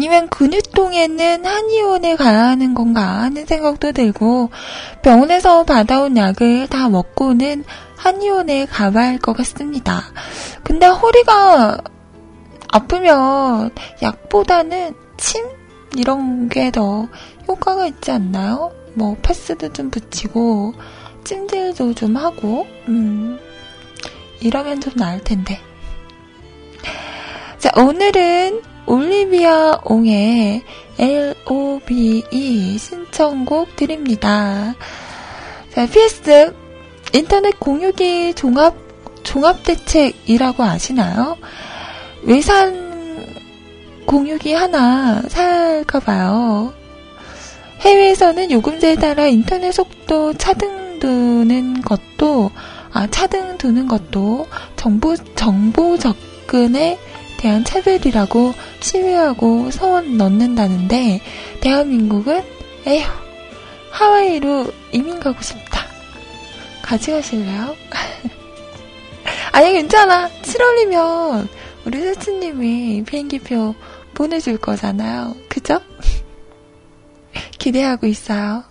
아니면 근육통에는 한의원에 가야 하는 건가 하는 생각도 들고 병원에서 받아온 약을 다 먹고는 한의원에 가봐야 할 것 같습니다. 근데 허리가 아프면 약보다는 침 이런 게 더 효과가 있지 않나요? 뭐 패스도 좀 붙이고 찜질도 좀 하고 음 이러면 좀 나을 텐데. 자 오늘은 올리비아 옹의 LOBE 신청곡 드립니다. 자, PS 인터넷 공유기 종합 종합 대책이라고 아시나요? 외산 공유기 하나 살까 봐요. 해외에서는 요금제에 따라 인터넷 속도 차등 두는 것도, 아, 차등 두는 것도 정보, 정보 접근에 대한 차별이라고 시위하고 서원 넣는다는데 대한민국은 에휴 하와이로 이민 가고 싶다. 같이 가실래요? 아니 괜찮아. 7월이면 우리 세츠님이 비행기표 보내줄 거잖아요. 그죠? 기대하고 있어요.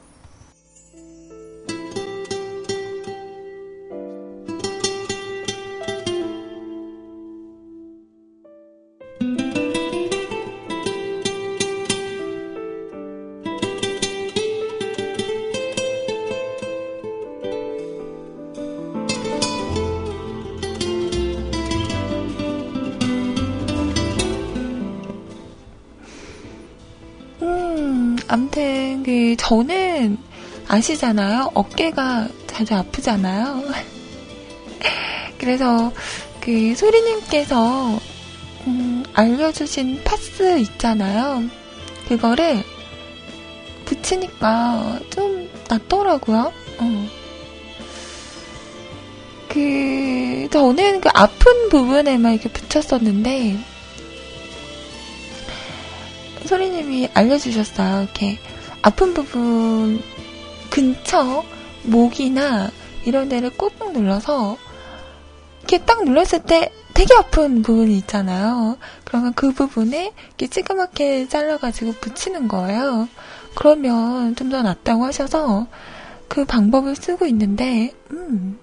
저는 아시잖아요. 어깨가 자주 아프잖아요. 그래서 그 소리님께서 음, 알려주신 파스 있잖아요. 그거를 붙이니까 좀 낫더라고요. 어. 그, 저는 그 아픈 부분에만 이렇게 붙였었는데, 소리님이 알려주셨어요. 이렇게 아픈 부분 근처, 목이나 이런 데를 꾹꾹 눌러서, 이렇게 딱 눌렀을 때 되게 아픈 부분이 있잖아요. 그러면 그 부분에 이렇게 찌그맣게 잘라가지고 붙이는 거예요. 그러면 좀 더 낫다고 하셔서 그 방법을 쓰고 있는데, 음,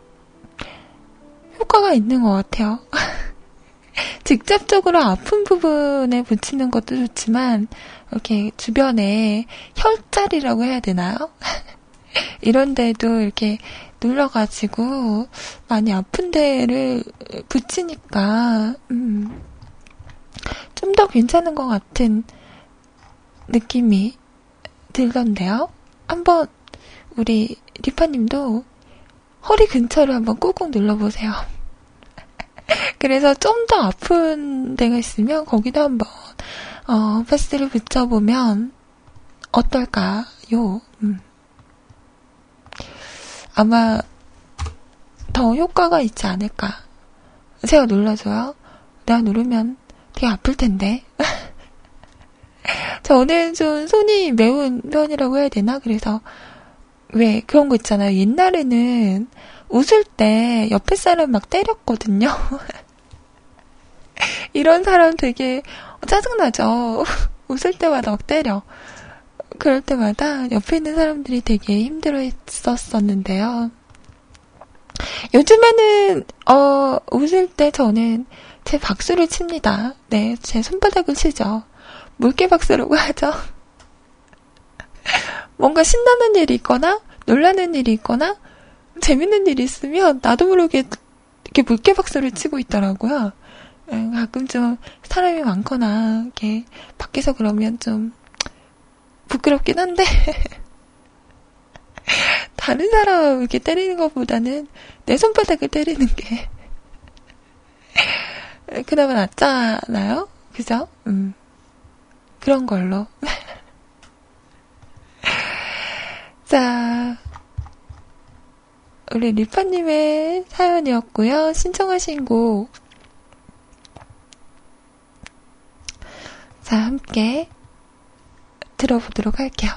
효과가 있는 것 같아요. 직접적으로 아픈 부분에 붙이는 것도 좋지만, 이렇게 주변에 혈자리라고 해야 되나요? 이런 데도 이렇게 눌러가지고 많이 아픈 데를 붙이니까, 음, 좀 더 괜찮은 것 같은 느낌이 들던데요? 한번 우리 리파님도 허리 근처를 한번 꾹꾹 눌러보세요. 그래서 좀 더 아픈 데가 있으면 거기도 한번 어, 패스를 붙여보면 어떨까요? 음. 아마 더 효과가 있지 않을까. 제가 눌러줘요. 내가 누르면 되게 아플 텐데. 저는 좀 손이 매운 편이라고 해야 되나? 그래서 왜 그런 거 있잖아요. 옛날에는 웃을 때 옆에 사람 막 때렸거든요. 이런 사람 되게 짜증나죠. 웃을 때마다 막 때려. 그럴 때마다 옆에 있는 사람들이 되게 힘들어 했었었는데요. 요즘에는, 어, 웃을 때 저는 제 박수를 칩니다. 네, 제 손바닥을 치죠. 물개 박수라고 하죠. 뭔가 신나는 일이 있거나 놀라는 일이 있거나 재밌는 일이 있으면 나도 모르게 이렇게 물개 박수를 치고 있더라고요. 예, 가끔 좀 사람이 많거나 이렇게 밖에서 그러면 좀 부끄럽긴 한데 다른 사람 이렇게 때리는 것보다는 내 손바닥을 때리는 게 그나마 낫잖아요. 그죠? 음. 그런 걸로. 자, 우리 리파님의 사연이었고요. 신청하신 곡. 자, 함께 들어보도록 할게요.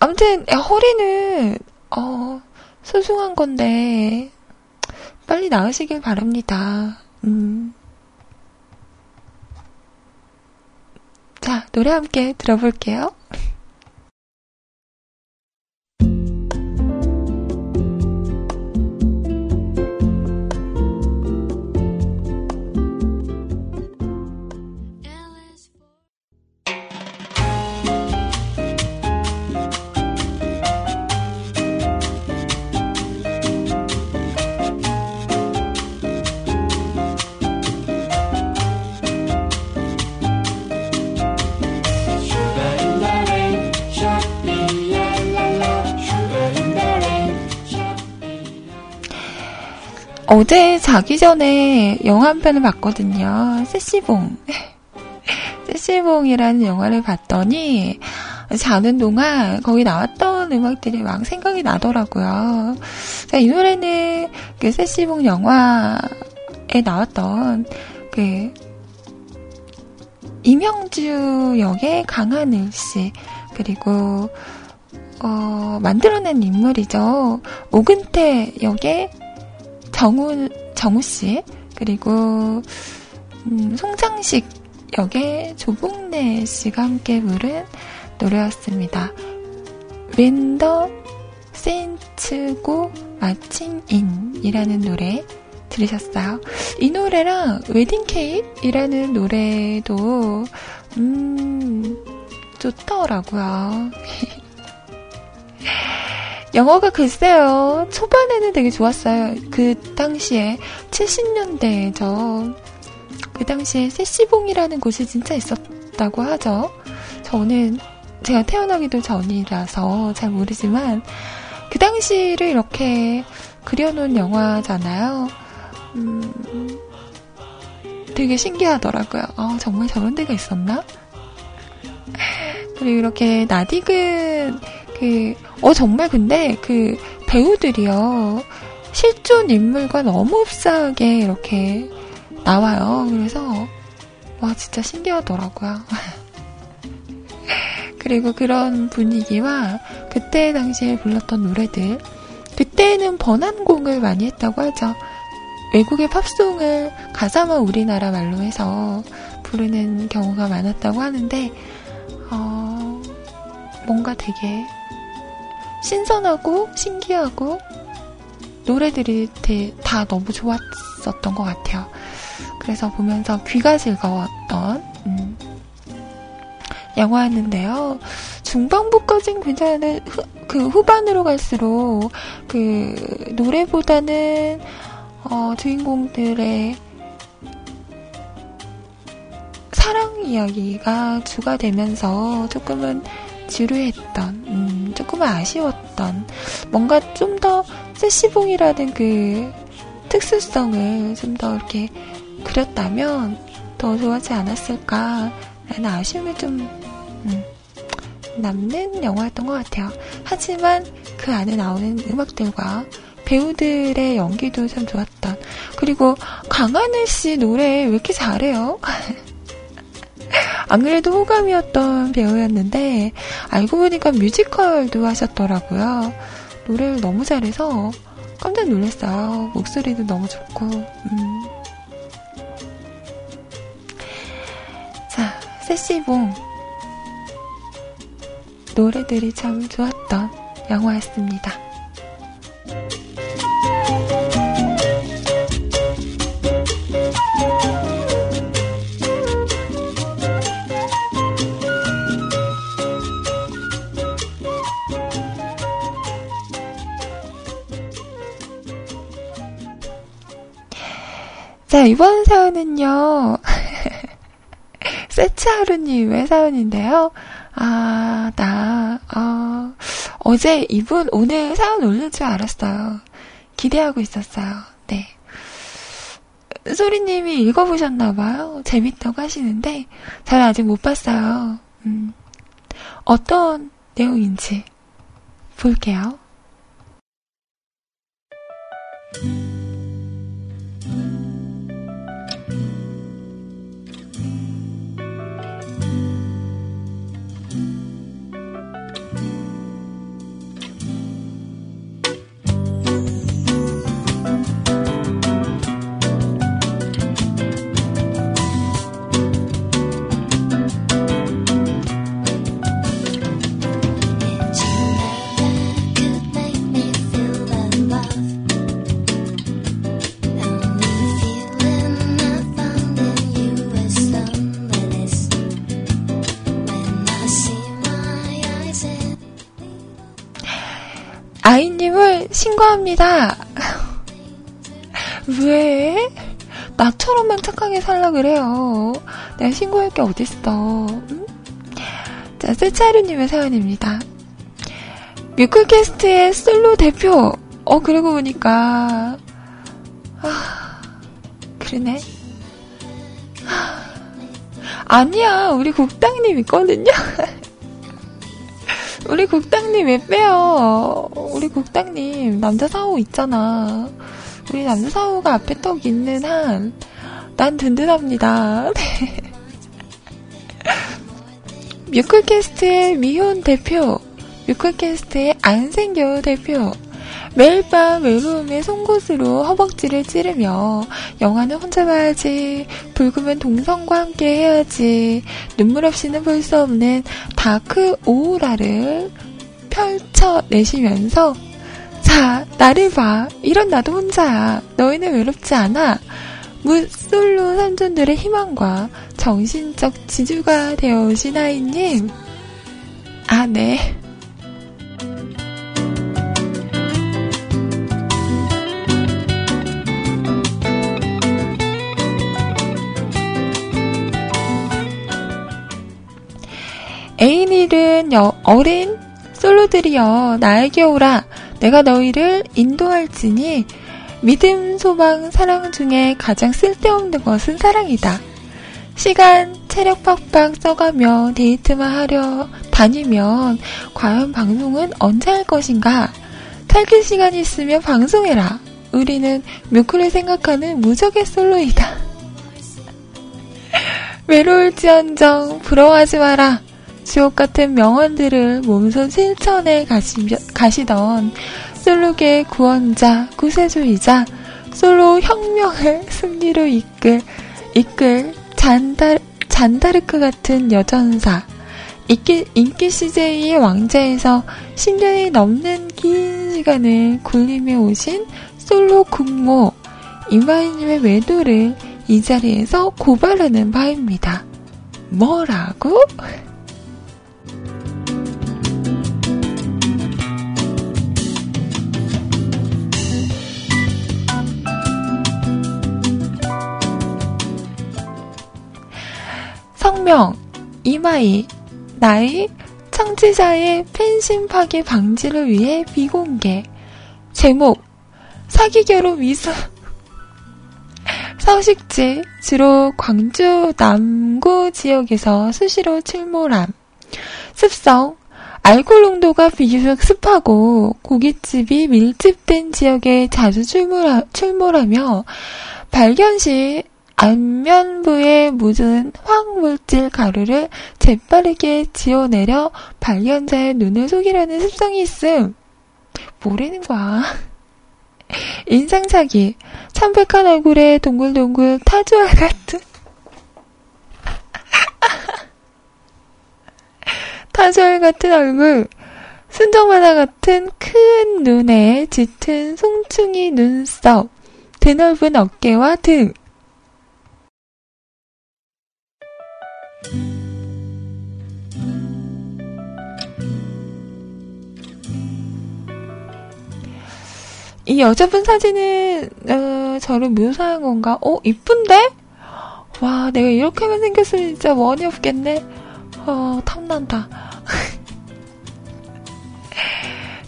아무튼, 허리는, 어, 소중한 건데, 빨리 나으시길 바랍니다. 음. 자, 노래 함께 들어볼게요. 어제 자기 전에 영화 한 편을 봤거든요. 세시봉. 세시봉이라는 영화를 봤더니 자는 동안 거기 나왔던 음악들이 막 생각이 나더라고요. 자, 이 노래는 그 세시봉 영화에 나왔던 그 이명주 역의 강하늘 씨 그리고 어, 만들어낸 인물이죠. 오근태 역의 정우, 정우 씨, 그리고, 음, 송장식 역의 조봉래 씨가 함께 부른 노래였습니다. 웬더 센츠고 마칭인이라는 노래 들으셨어요? 이 노래랑 웨딩 케이크이라는 노래도, 음, 좋더라고요. 영어가 글쎄요, 초반에는 되게 좋았어요. 그 당시에 70년대죠. 그 당시에 세시봉이라는 곳이 진짜 있었다고 하죠. 저는 제가 태어나기도 전이라서 잘 모르지만 그 당시를 이렇게 그려놓은 영화잖아요. 음, 되게 신기하더라고요. 아, 정말 저런 데가 있었나? 그리고 이렇게 나디근 그, 어, 정말 근데 그 배우들이요. 실존 인물과 너무 흡사하게 이렇게 나와요. 그래서, 와, 진짜 신기하더라고요. 그리고 그런 분위기와 그때 당시에 불렀던 노래들. 그때는 번안곡을 많이 했다고 하죠. 외국의 팝송을 가사만 우리나라 말로 해서 부르는 경우가 많았다고 하는데, 어, 뭔가 되게 신선하고 신기하고 노래들이 다 너무 좋았었던 것 같아요. 그래서 보면서 귀가 즐거웠던 음, 영화였는데요. 중반부까진 괜찮은데 후, 그 후반으로 갈수록 그 노래보다는 어, 주인공들의 사랑 이야기가 주가 되면서 조금은 지루했던, 음, 조금은 아쉬웠던, 뭔가 좀 더 세시봉이라는 그 특수성을 좀 더 이렇게 그렸다면 더 좋아하지 않았을까 라는 아쉬움이 좀, 음, 남는 영화였던 것 같아요. 하지만 그 안에 나오는 음악들과 배우들의 연기도 참 좋았던. 그리고 강하늘 씨 노래 왜 이렇게 잘해요? 안 그래도 호감이었던 배우였는데 알고 보니까 뮤지컬도 하셨더라고요. 노래를 너무 잘해서 깜짝 놀랐어요. 목소리도 너무 좋고. 음. 자, 세시봉 노래들이 참 좋았던 영화였습니다. 자, 이번 사연은요. 세츠하루님의 사연인데요. 아, 나, 어, 어제 이분 오늘 사연 올릴 줄 알았어요. 기대하고 있었어요. 네. 소리님이 읽어보셨나봐요. 재밌다고 하시는데, 잘 아직 못 봤어요. 음, 어떤 내용인지 볼게요. 아 이님을 신고합니다. 왜? 나처럼만 착하게 살라 그래요. 내가 신고할 게 어딨어. 응? 자, 세차르님의 사연입니다. 뮤클캐스트의 솔로 대표. 어, 그러고 보니까. 아, 그러네. 아니야, 우리 국장님 있거든요. 우리 국장님 왜 빼요? 우리 국장님 남자 사우 있잖아. 우리 남자 사우가 앞에 떡 있는 한 난 든든합니다. 네. 뮤클캐스트의 미혼 대표, 뮤클캐스트의 안생겨 대표, 매일 밤 외로움의 송곳으로 허벅지를 찌르며 영화는 혼자 봐야지 불금은 동성과 함께 해야지 눈물 없이는 볼 수 없는 다크 오라를 펼쳐내시면서 자 나를 봐. 이런 나도 혼자야. 너희는 외롭지 않아. 무솔로 삼촌들의 희망과 정신적 지주가 되어오신 아이님. 아 네. 애인일은 어린 솔로들이여 나에게 오라 내가 너희를 인도할지니 믿음, 소망, 사랑 중에 가장 쓸데없는 것은 사랑이다. 시간, 체력 팍팍 써가며 데이트만 하려 다니면 과연 방송은 언제 할 것인가? 탈길 시간이 있으면 방송해라. 우리는 뮤크를 생각하는 무적의 솔로이다. 외로울지언정 부러워하지 마라. 지옥 같은 명언들을 몸소 실천해 가시, 가시던 솔로계 구원자, 구세주이자 솔로 혁명을 승리로 이끌, 이끌 잔달, 잔다르크 같은 여전사. 인기, 인기 CJ의 왕자에서 10년이 넘는 긴 시간을 굴리며 오신 솔로 국모 이마희님의 외도를 이 자리에서 고발하는 바입니다. 뭐라고? 성명, 이마희, 나이, 청취자의 팬심 파괴 방지를 위해 비공개. 제목, 사기 결혼 미수. 서식지, 주로 광주 남구 지역에서 수시로 출몰함. 습성, 알코올 농도가 비교적 습하고 고깃집이 밀집된 지역에 자주 출몰하, 출몰하며 발견 시 안면부에 묻은 화학물질 가루를 재빠르게 지어내려 발견자의 눈을 속이려는 습성이 있음. 뭐라는 거야? 인상착의, 참백한 얼굴에 동글동글 타조알 같은 타조알 같은 얼굴, 순정만화 같은 큰 눈에 짙은 송충이 눈썹, 드넓은 어깨와 등, 이 여자분 사진은 어, 저를 묘사한 건가? 어 이쁜데? 와 내가 이렇게만 생겼으면 진짜 원이 없겠네. 어 탐난다.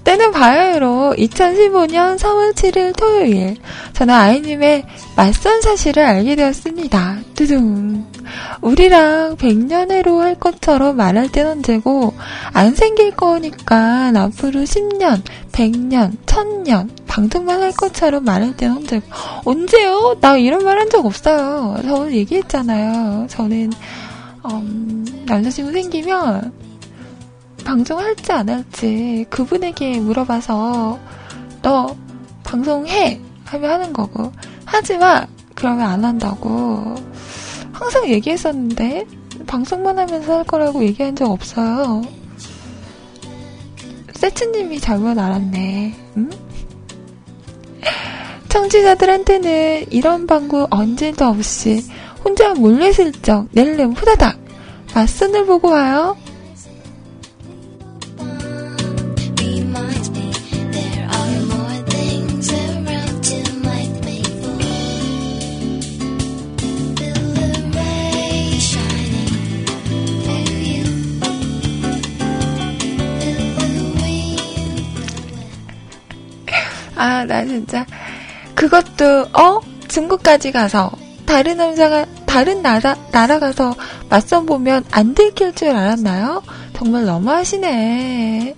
때는 바야흐로 2015년 3월 7일 토요일 저는 아이님의 맞선 사실을 알게 되었습니다. 두둥. 우리랑 100년 해로 할 것처럼 말할 땐 언제고 안 생길 거니까 앞으로 10년, 100년, 1000년 방송만 할 것처럼 말할 땐 언제고 언제요? 나 이런 말 한 적 없어요. 저는 얘기했잖아요. 저는 음, 남자친구 생기면 방송할지 안 할지 그분에게 물어봐서 너 방송해 하면 하는 거고 하지마 그러면 안 한다고 항상 얘기했었는데 방송만 하면서 할 거라고 얘기한 적 없어요. 세츠님이 잘못 알았네. 응? 청취자들한테는 이런 방구 언제도 없이 혼자 몰래 슬쩍 낼름 후다닥 맞선을 보고 와요. 아, 나 진짜. 그것도, 어? 중국까지 가서, 다른 남자가, 다른 나라, 나라 가서 맞선 보면 안 들킬 줄 알았나요? 정말 너무하시네.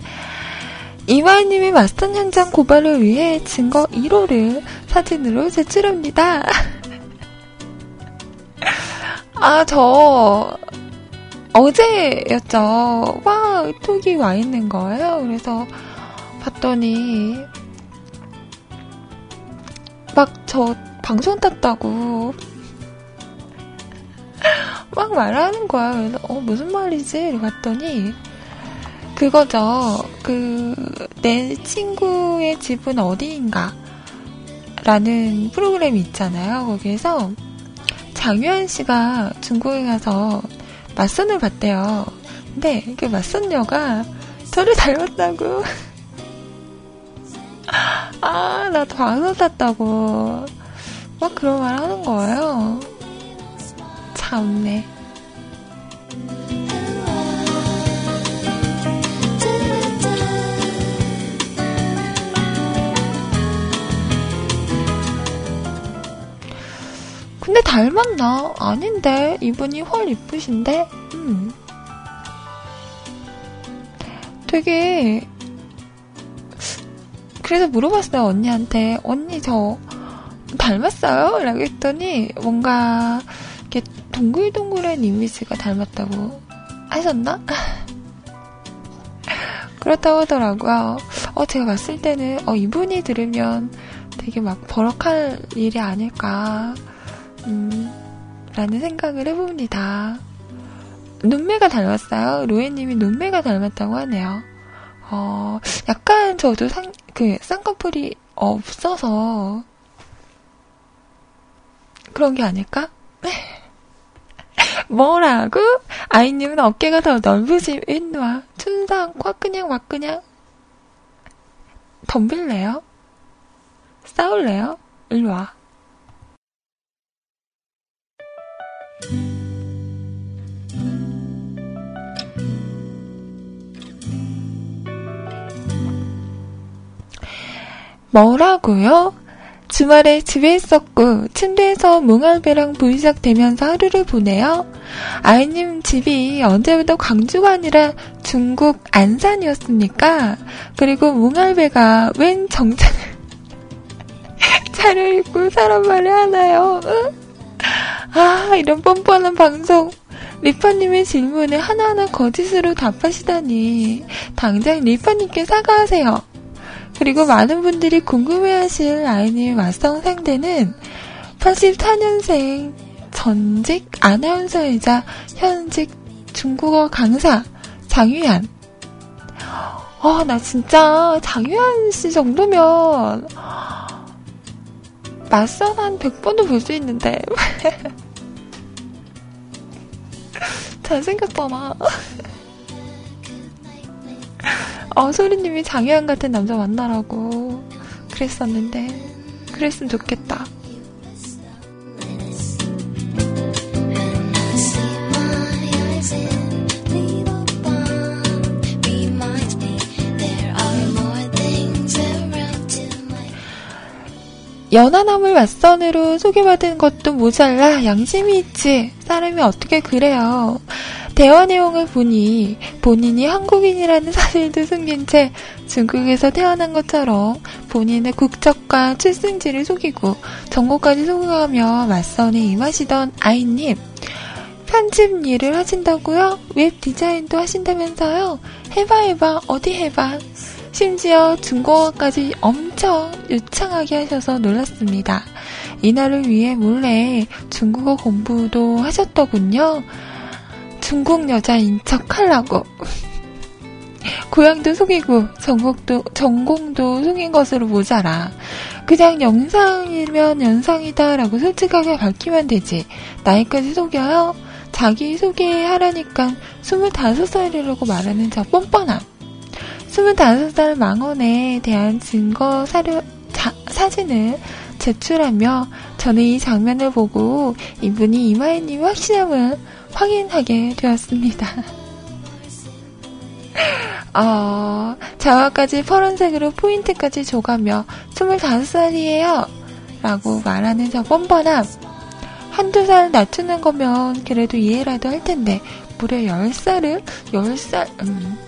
이마희님이 맞선 현장 고발을 위해 증거 1호를 사진으로 제출합니다. 아, 저, 어제였죠. 와, 톡이 와 있는 거예요. 그래서 봤더니, 막 저 방송 탔다고 막 말하는 거야. 그래서 어 무슨 말이지? 봤더니 그거죠. 그 내 친구의 집은 어디인가? 라는 프로그램이 있잖아요. 거기에서 장유한 씨가 중국에 가서 맞선을 봤대요. 근데 그 맞선녀가 저를 닮았다고. 아, 나 방송 탔다고. 막 그런 말 하는 거예요. 참네. 근데 닮았나? 아닌데. 이분이 훨 이쁘신데? 음. 되게, 그래서 물어봤어요, 언니한테. 언니, 저, 닮았어요? 라고 했더니, 뭔가, 이렇게 동글동글한 이미지가 닮았다고 하셨나? 그렇다고 하더라고요. 어, 제가 봤을 때는, 어, 이분이 들으면 되게 막 버럭할 일이 아닐까, 음, 라는 생각을 해봅니다. 눈매가 닮았어요. 로에님이 눈매가 닮았다고 하네요. 어, 약간 저도 상, 그, 쌍꺼풀이 없어서, 그런 게 아닐까? 뭐라고? 아이님은 어깨가 더 넓으시, 인노아. 춘상, 꽉 그냥, 막 그냥. 덤빌래요? 싸울래요? 일로 와. 뭐라고요? 주말에 집에 있었고 침대에서 뭉알배랑 보이작 대면서 하루를 보내요. 아이님 집이 언제부터 광주가 아니라 중국 안산이었습니까? 그리고 뭉알배가 웬 정장을 차려입고 사람 말을 하나요? 아 이런 뻔뻔한 방송 리파님의 질문에 하나하나 거짓으로 답하시다니 당장 리파님께 사과하세요. 그리고 많은 분들이 궁금해하실 아이님의 맞성 상대는 84년생 전직 아나운서이자 현직 중국어 강사 장유한. 아, 나 진짜 장유한 씨 정도면 맞선 한 100번도 볼 수 있는데. 잘생겼잖아. 어, 소리님이 장유한 같은 남자 만나라고 그랬었는데, 그랬으면 좋겠다. 연하남을 맞선으로 소개받은 것도 모자라 양심이 있지. 사람이 어떻게 그래요. 대화 내용을 보니 본인이 한국인이라는 사실도 숨긴 채 중국에서 태어난 것처럼 본인의 국적과 출생지를 속이고 정보까지 속여가며 맞선에 임하시던 아이님. 편집 일을 하신다고요? 웹 디자인도 하신다면서요? 해봐 해봐 어디 해봐. 심지어 중국어까지 엄청 유창하게 하셔서 놀랐습니다. 이날을 위해 몰래 중국어 공부도 하셨더군요. 중국 여자인 척 하려고. 고향도 속이고 전국도 전공도 속인 것으로 모자라. 그냥 영상이면 연상이다라고 솔직하게 밝히면 되지. 나이까지 속여요? 자기 소개하라니까 25살이라고 말하는 저 뻔뻔함. 25살 망원에 대한 증거 사료, 자, 사진을 제출하며 저는 이 장면을 보고 이분이 이마희님의 확신함을 확인하게 되었습니다. 어, 자화까지 파란색으로 포인트까지 줘가며 25살이에요! 라고 말하는 저 뻔뻔함. 한두 살 낮추는 거면 그래도 이해라도 할 텐데, 무려 10살을? 10살, 음.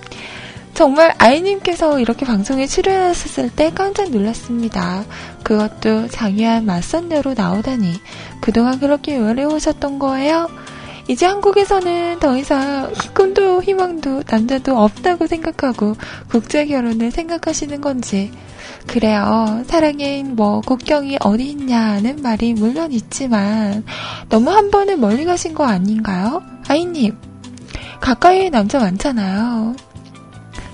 정말 아이님께서 이렇게 방송에 출연하셨을 때 깜짝 놀랐습니다. 그것도 장유한 맞선녀로 나오다니. 그동안 그렇게 요래오셨던 거예요? 이제 한국에서는 더 이상 꿈도 희망도 남자도 없다고 생각하고 국제 결혼을 생각하시는 건지. 그래요. 사랑의 뭐 국경이 어디 있냐는 말이 물론 있지만 너무 한 번은 멀리 가신 거 아닌가요? 아이님. 가까이에 남자 많잖아요.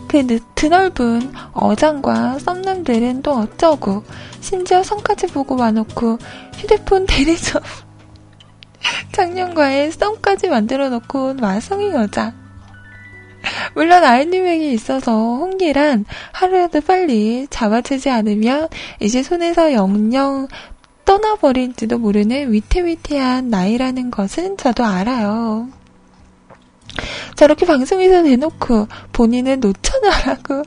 그 드넓은 어장과 썸남들은 또 어쩌고 심지어 성까지 보고 와놓고 휴대폰 대리점 작년과의 썸까지 만들어 놓고 온 마성의 여자. 물론 아이님에게 있어서 홍기란 하루라도 빨리 잡아채지 않으면 이제 손에서 영영 떠나버릴지도 모르는 위태위태한 나이라는 것은 저도 알아요. 저렇게 방송에서 대놓고 본인은 놓쳐놔라고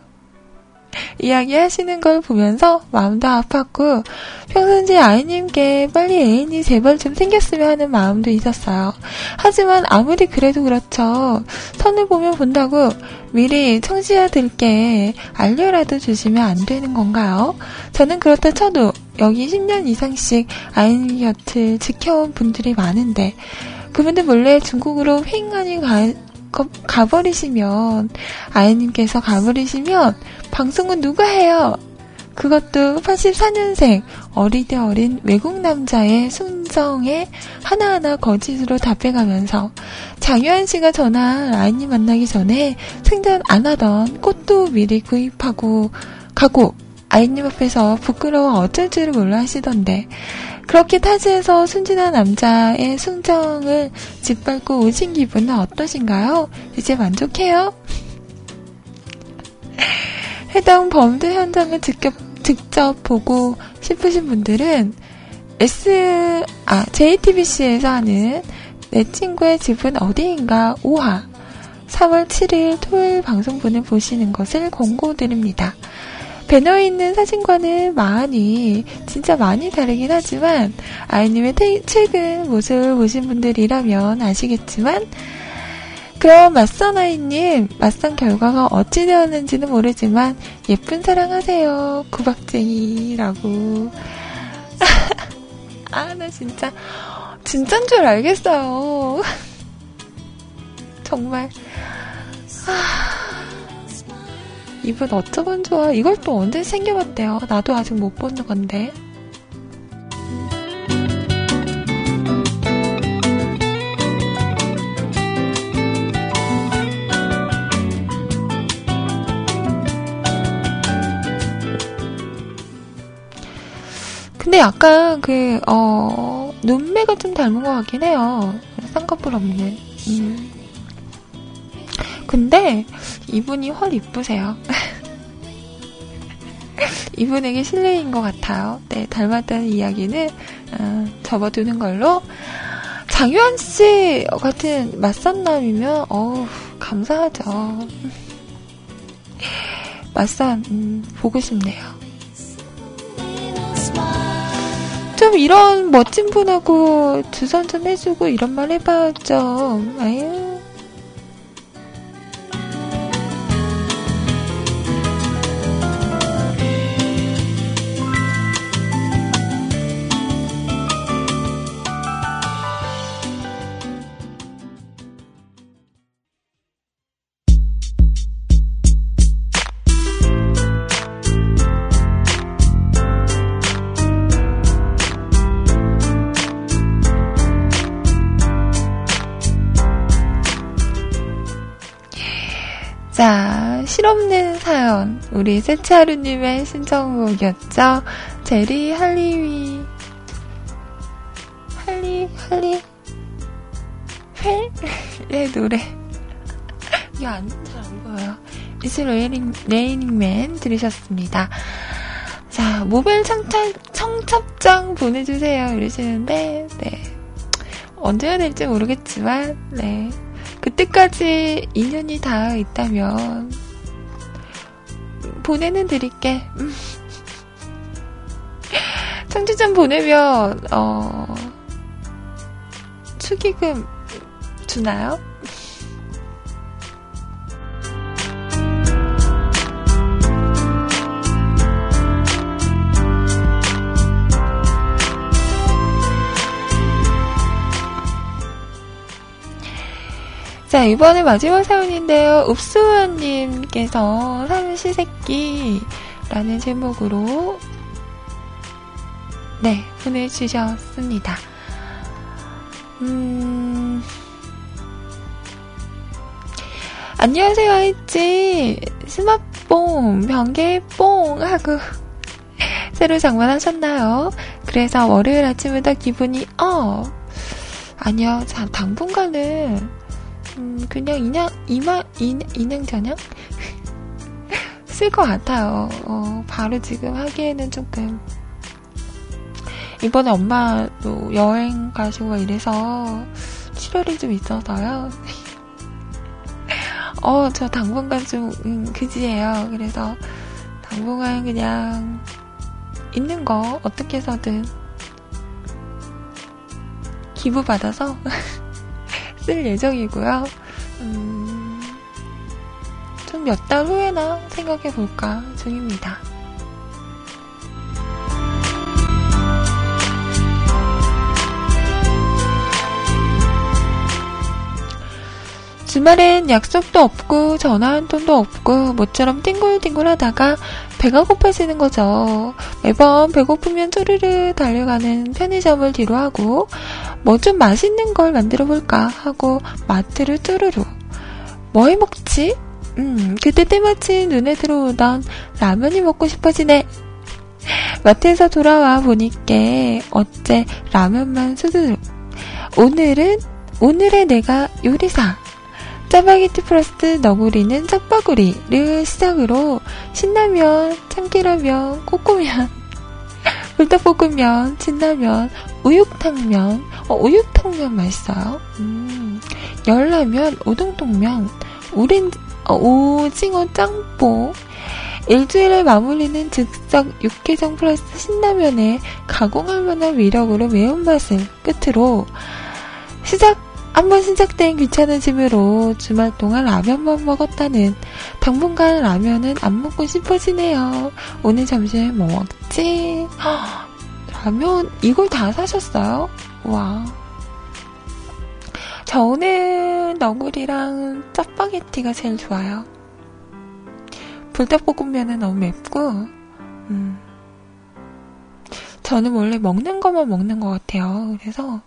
이야기 하시는 걸 보면서 마음도 아팠고 평상시 아이님께 빨리 애인이 제발 좀 생겼으면 하는 마음도 있었어요. 하지만 아무리 그래도 그렇죠. 선을 보면 본다고 미리 청취자들께 알려라도 주시면 안 되는 건가요? 저는 그렇다 쳐도 여기 10년 이상씩 아이님 곁을 지켜온 분들이 많은데 그분들 몰래 중국으로 횡하니 가, 가 버리시면 아이님께서 가버리시면 방송은 누가 해요? 그것도 84년생 어리대 어린 외국 남자의 순정에 하나하나 거짓으로 답해가면서 장유한 씨가 전화 아이님 만나기 전에 생전 안 하던 꽃도 미리 구입하고 가고 아이님 앞에서 부끄러워 어쩔 줄을 몰라 하시던데 그렇게 타지에서 순진한 남자의 순정을 짓밟고 오신 기분은 어떠신가요? 이제 만족해요? 해당 범죄 현장을 직접, 직접 보고 싶으신 분들은 S, 아, JTBC에서 하는 내 친구의 집은 어디인가 5화 3월 7일 토요일 방송분을 보시는 것을 권고드립니다. 배너에 있는 사진과는 많이, 진짜 많이 다르긴 하지만, 아이님의 태, 최근 모습을 보신 분들이라면 아시겠지만, 그럼 맞선 아이님, 맞선 결과가 어찌 되었는지는 모르지만, 예쁜 사랑하세요. 구박쟁이라고. 아, 나 진짜, 진짠 줄 알겠어요. 정말. 아. 이분 어쩌면 좋아. 이걸 또 언제 생겨봤대요. 나도 아직 못 보는 건데. 근데 약간 그, 어, 눈매가 좀 닮은 것 같긴 해요. 쌍꺼풀 없는. 음. 근데 이분이 헐 이쁘세요. 이분에게 실례인 것 같아요. 네, 닮았다는 이야기는 어, 접어두는 걸로. 장유한 씨 같은 맞선남이면 어우 감사하죠. 맞선 음, 보고 싶네요. 좀 이런 멋진 분하고 주선 좀 해주고 이런 말 해봐야죠. 아유. 우리 세차루님의 신청곡이었죠. 제리 할리위. 할리, 할리. 회? 의 노래. 이거 안, 잘안 보여요. 이슬 레이닝, 레이닝맨 들으셨습니다. 자, 모바일 청첩, 청첩장 보내주세요. 이러시는데, 네. 언제 해야 될지 모르겠지만, 네. 그때까지 2년이 다 있다면 보내는 드릴게. 청취점 보내면 어 축의금 주나요? 자, 이번에 마지막 사연인데요. 읍수원님께서 삼시세끼라는 제목으로 네, 보내주셨습니다. 음, 안녕하세요, 했지. 스마트폰, 변개뽕 하고 새로 장만하셨나요? 그래서 월요일 아침부터 기분이 어 아니요, 자, 당분간은 음, 그냥 인양, 이마, 인, 인행전형? 쓸것 같아요. 어, 바로 지금 하기에는 조금. 이번에 엄마도 여행 가시고 이래서 출혈이 좀 있어서요. 어, 저 당분간 좀, 음, 그지예요. 그래서 당분간 그냥 있는 거 어떻게 해서든 기부받아서 쓸 예정이고요. 음, 좀 몇 달 후에나 생각해 볼까 중입니다. 주말엔 약속도 없고 전화 한 통도 없고 모처럼 띵글띵글 하다가 배가 고파지는 거죠. 매번 배고프면 쪼르르 달려가는 편의점을 뒤로 하고 뭐 좀 맛있는 걸 만들어 볼까 하고 마트를 뚜루루. 뭐해 먹지? 음, 그때 때마침 눈에 들어오던 라면이 먹고 싶어지네. 마트에서 돌아와 보니까 어째 라면만 수두룩. 오늘은 오늘의 내가 요리사. 짜파게티 플러스 너구리는 짝바구리를 시작으로 신라면, 참기라면, 꼬꼬면, 불닭볶음면, 진라면, 우육탕면, 어, 우육탕면 맛있어요. 음, 열라면, 우동통면, 오렌지, 어, 오징어 짬뽕, 일주일을 마무리는 즉석 육개장 플러스 신라면에 가공할 만한 위력으로 매운맛을 끝으로 시작 한번 시작된 귀찮은짐으로 주말 동안 라면만 먹었다는 당분간 라면은 안 먹고 싶어지네요. 오늘 점심 뭐 먹지? 라면 이걸 다 사셨어요? 와. 저는 너구리랑 짜파게티가 제일 좋아요. 불닭볶음면은 너무 맵고, 음. 저는 원래 먹는 것만 먹는 것 같아요. 그래서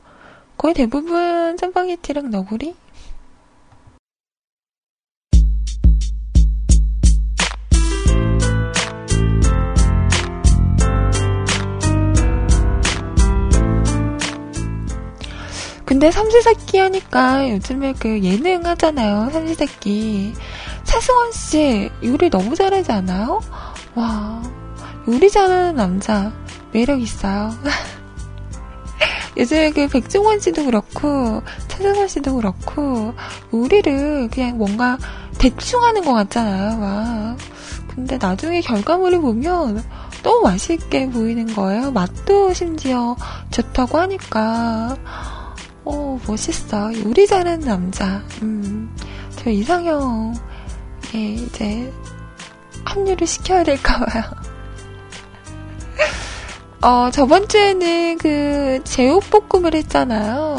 거의 대부분 짜파게티랑 너구리? 근데 삼시세끼 하니까 요즘에 그 예능 하잖아요. 삼시세끼. 차승원 씨 요리 너무 잘하지 않아요? 와, 요리 잘하는 남자 매력 있어요. 요즘에 그 백종원 씨도 그렇고 차승원 씨도 그렇고 요리를 그냥 뭔가 대충 하는 것 같잖아요. 막. 근데 나중에 결과물을 보면 너무 맛있게 보이는 거예요. 맛도 심지어 좋다고 하니까 어 멋있어. 요리 잘하는 남자. 음, 저 이상형에 이제 합류를 시켜야 될까 봐요. 어, 저번 주에는 그 제육볶음을 했잖아요.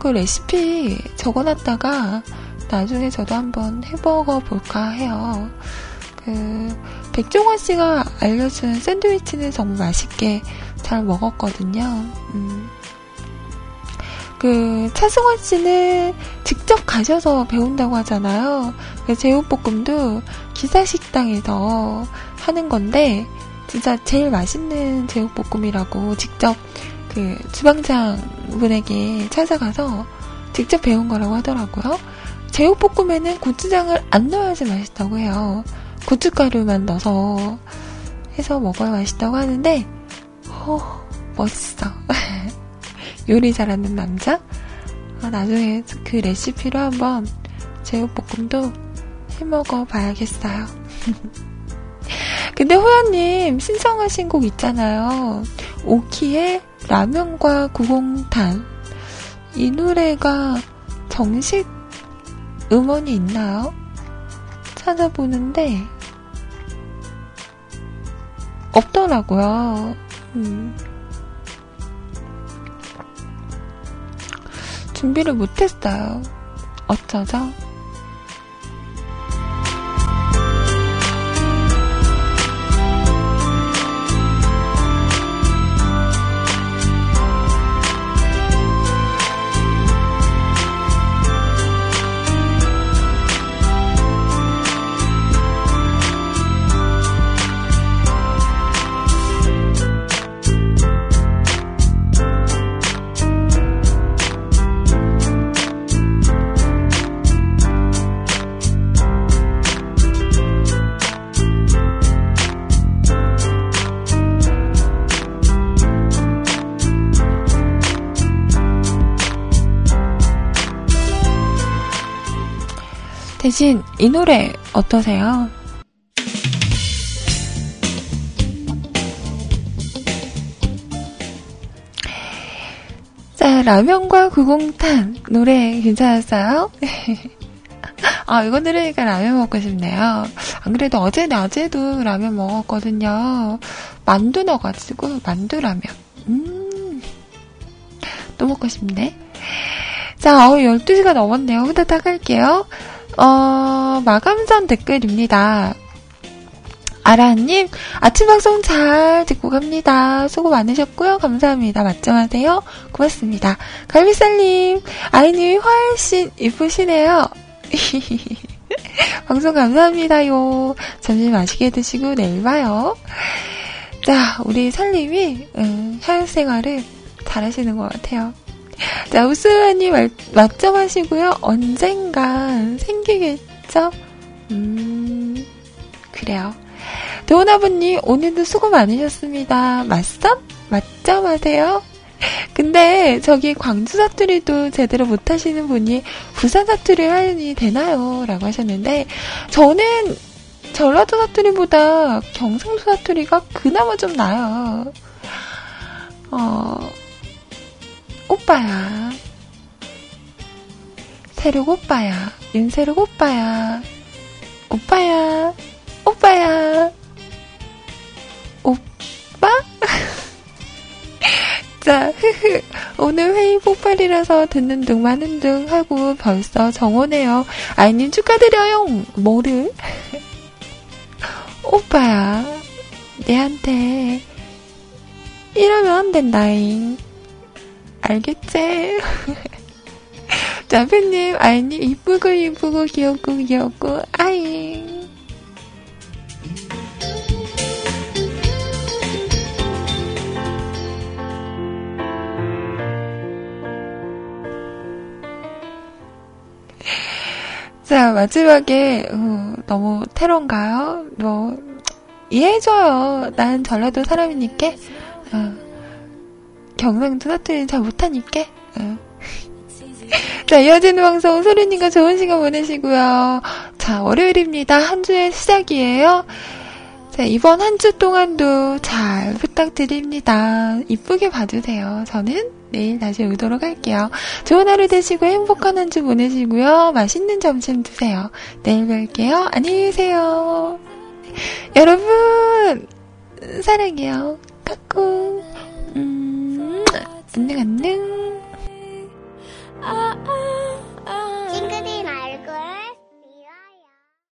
그 레시피 적어놨다가 나중에 저도 한번 해먹어 볼까 해요. 그, 백종원 씨가 알려준 샌드위치는 정말 맛있게 잘 먹었거든요. 음. 그, 차승원 씨는 직접 가셔서 배운다고 하잖아요. 그 제육볶음도 기사식당에서 하는 건데, 진짜 제일 맛있는 제육볶음이라고 직접 그 주방장 분에게 찾아가서 직접 배운 거라고 하더라고요. 제육볶음에는 고추장을 안 넣어야지 맛있다고 해요. 고춧가루만 넣어서 해서 먹어야 맛있다고 하는데, 어, 멋있어. 요리 잘하는 남자? 아, 나중에 그 레시피로 한번 제육볶음도 해 먹어 봐야겠어요. 근데 호연님 신청하신 곡 있잖아요. 오키의 라면과 구공탄. 이 노래가 정식 음원이 있나요? 찾아보는데 없더라고요. 음. 준비를 못했어요. 어쩌죠? 대신 이 노래 어떠세요? 자, 라면과 구공탄 노래 괜찮았어요? 아, 이거 들으니까 라면 먹고 싶네요. 안 그래도 어제 낮에도 라면 먹었거든요. 만두 넣어가지고 만두라면. 음, 또 먹고 싶네. 자, 어, 12시가 넘었네요. 후다닥 할게요. 어, 마감 전 댓글입니다. 아라님, 아침 방송 잘 듣고 갑니다. 수고 많으셨고요. 감사합니다. 맞점하세요. 고맙습니다. 갈비살님, 아이님이 훨씬 이쁘시네요. 방송 감사합니다요. 점심 맛있게 드시고 내일 봐요. 자, 우리 살림이 음, 사회생활을 잘하시는 것 같아요. 자, 우스라님 맞점하시고요. 언젠간 생기겠죠? 음, 그래요. 도훈아버님, 오늘도 수고 많으셨습니다. 맞점? 맞점 하세요? 근데 저기 광주 사투리도 제대로 못하시는 분이 부산 사투리 하연이 되나요? 라고 하셨는데 저는 전라도 사투리보다 경상도 사투리가 그나마 좀 나아요. 어, 오빠야. 세륙 오빠야. 윤세륙 오빠야. 오빠야. 오빠야. 오빠? 자, 흐흐. 오늘 회의 폭발이라서 듣는 둥 마는 둥 하고 벌써 정오네요. 아이님 축하드려요. 뭐를? 오빠야, 내한테 이러면 안 된다잉. 알겠지? 자, 팬님, 아이님 이쁘고 이쁘고 귀엽고 귀엽고 아잉. 자, 마지막에, 어, 너무 테러인가요? 뭐, 이해해줘요. 난 전라도 사람이니까, 어, 경상도 사투리는 잘 못하니까, 어. 자, 이어지는 방송 소리님과 좋은 시간 보내시고요. 자, 월요일입니다. 한 주의 시작이에요. 자, 이번 한 주 동안도 잘 부탁드립니다. 이쁘게 봐주세요. 저는 내일 다시 오도록 할게요. 좋은 하루 되시고 행복한 한 주 보내시고요. 맛있는 점심 드세요. 내일 뵐게요. 안녕히 계세요. 여러분, 사랑해요. 까꿍. 음, 안녕, 안녕. 아, 아.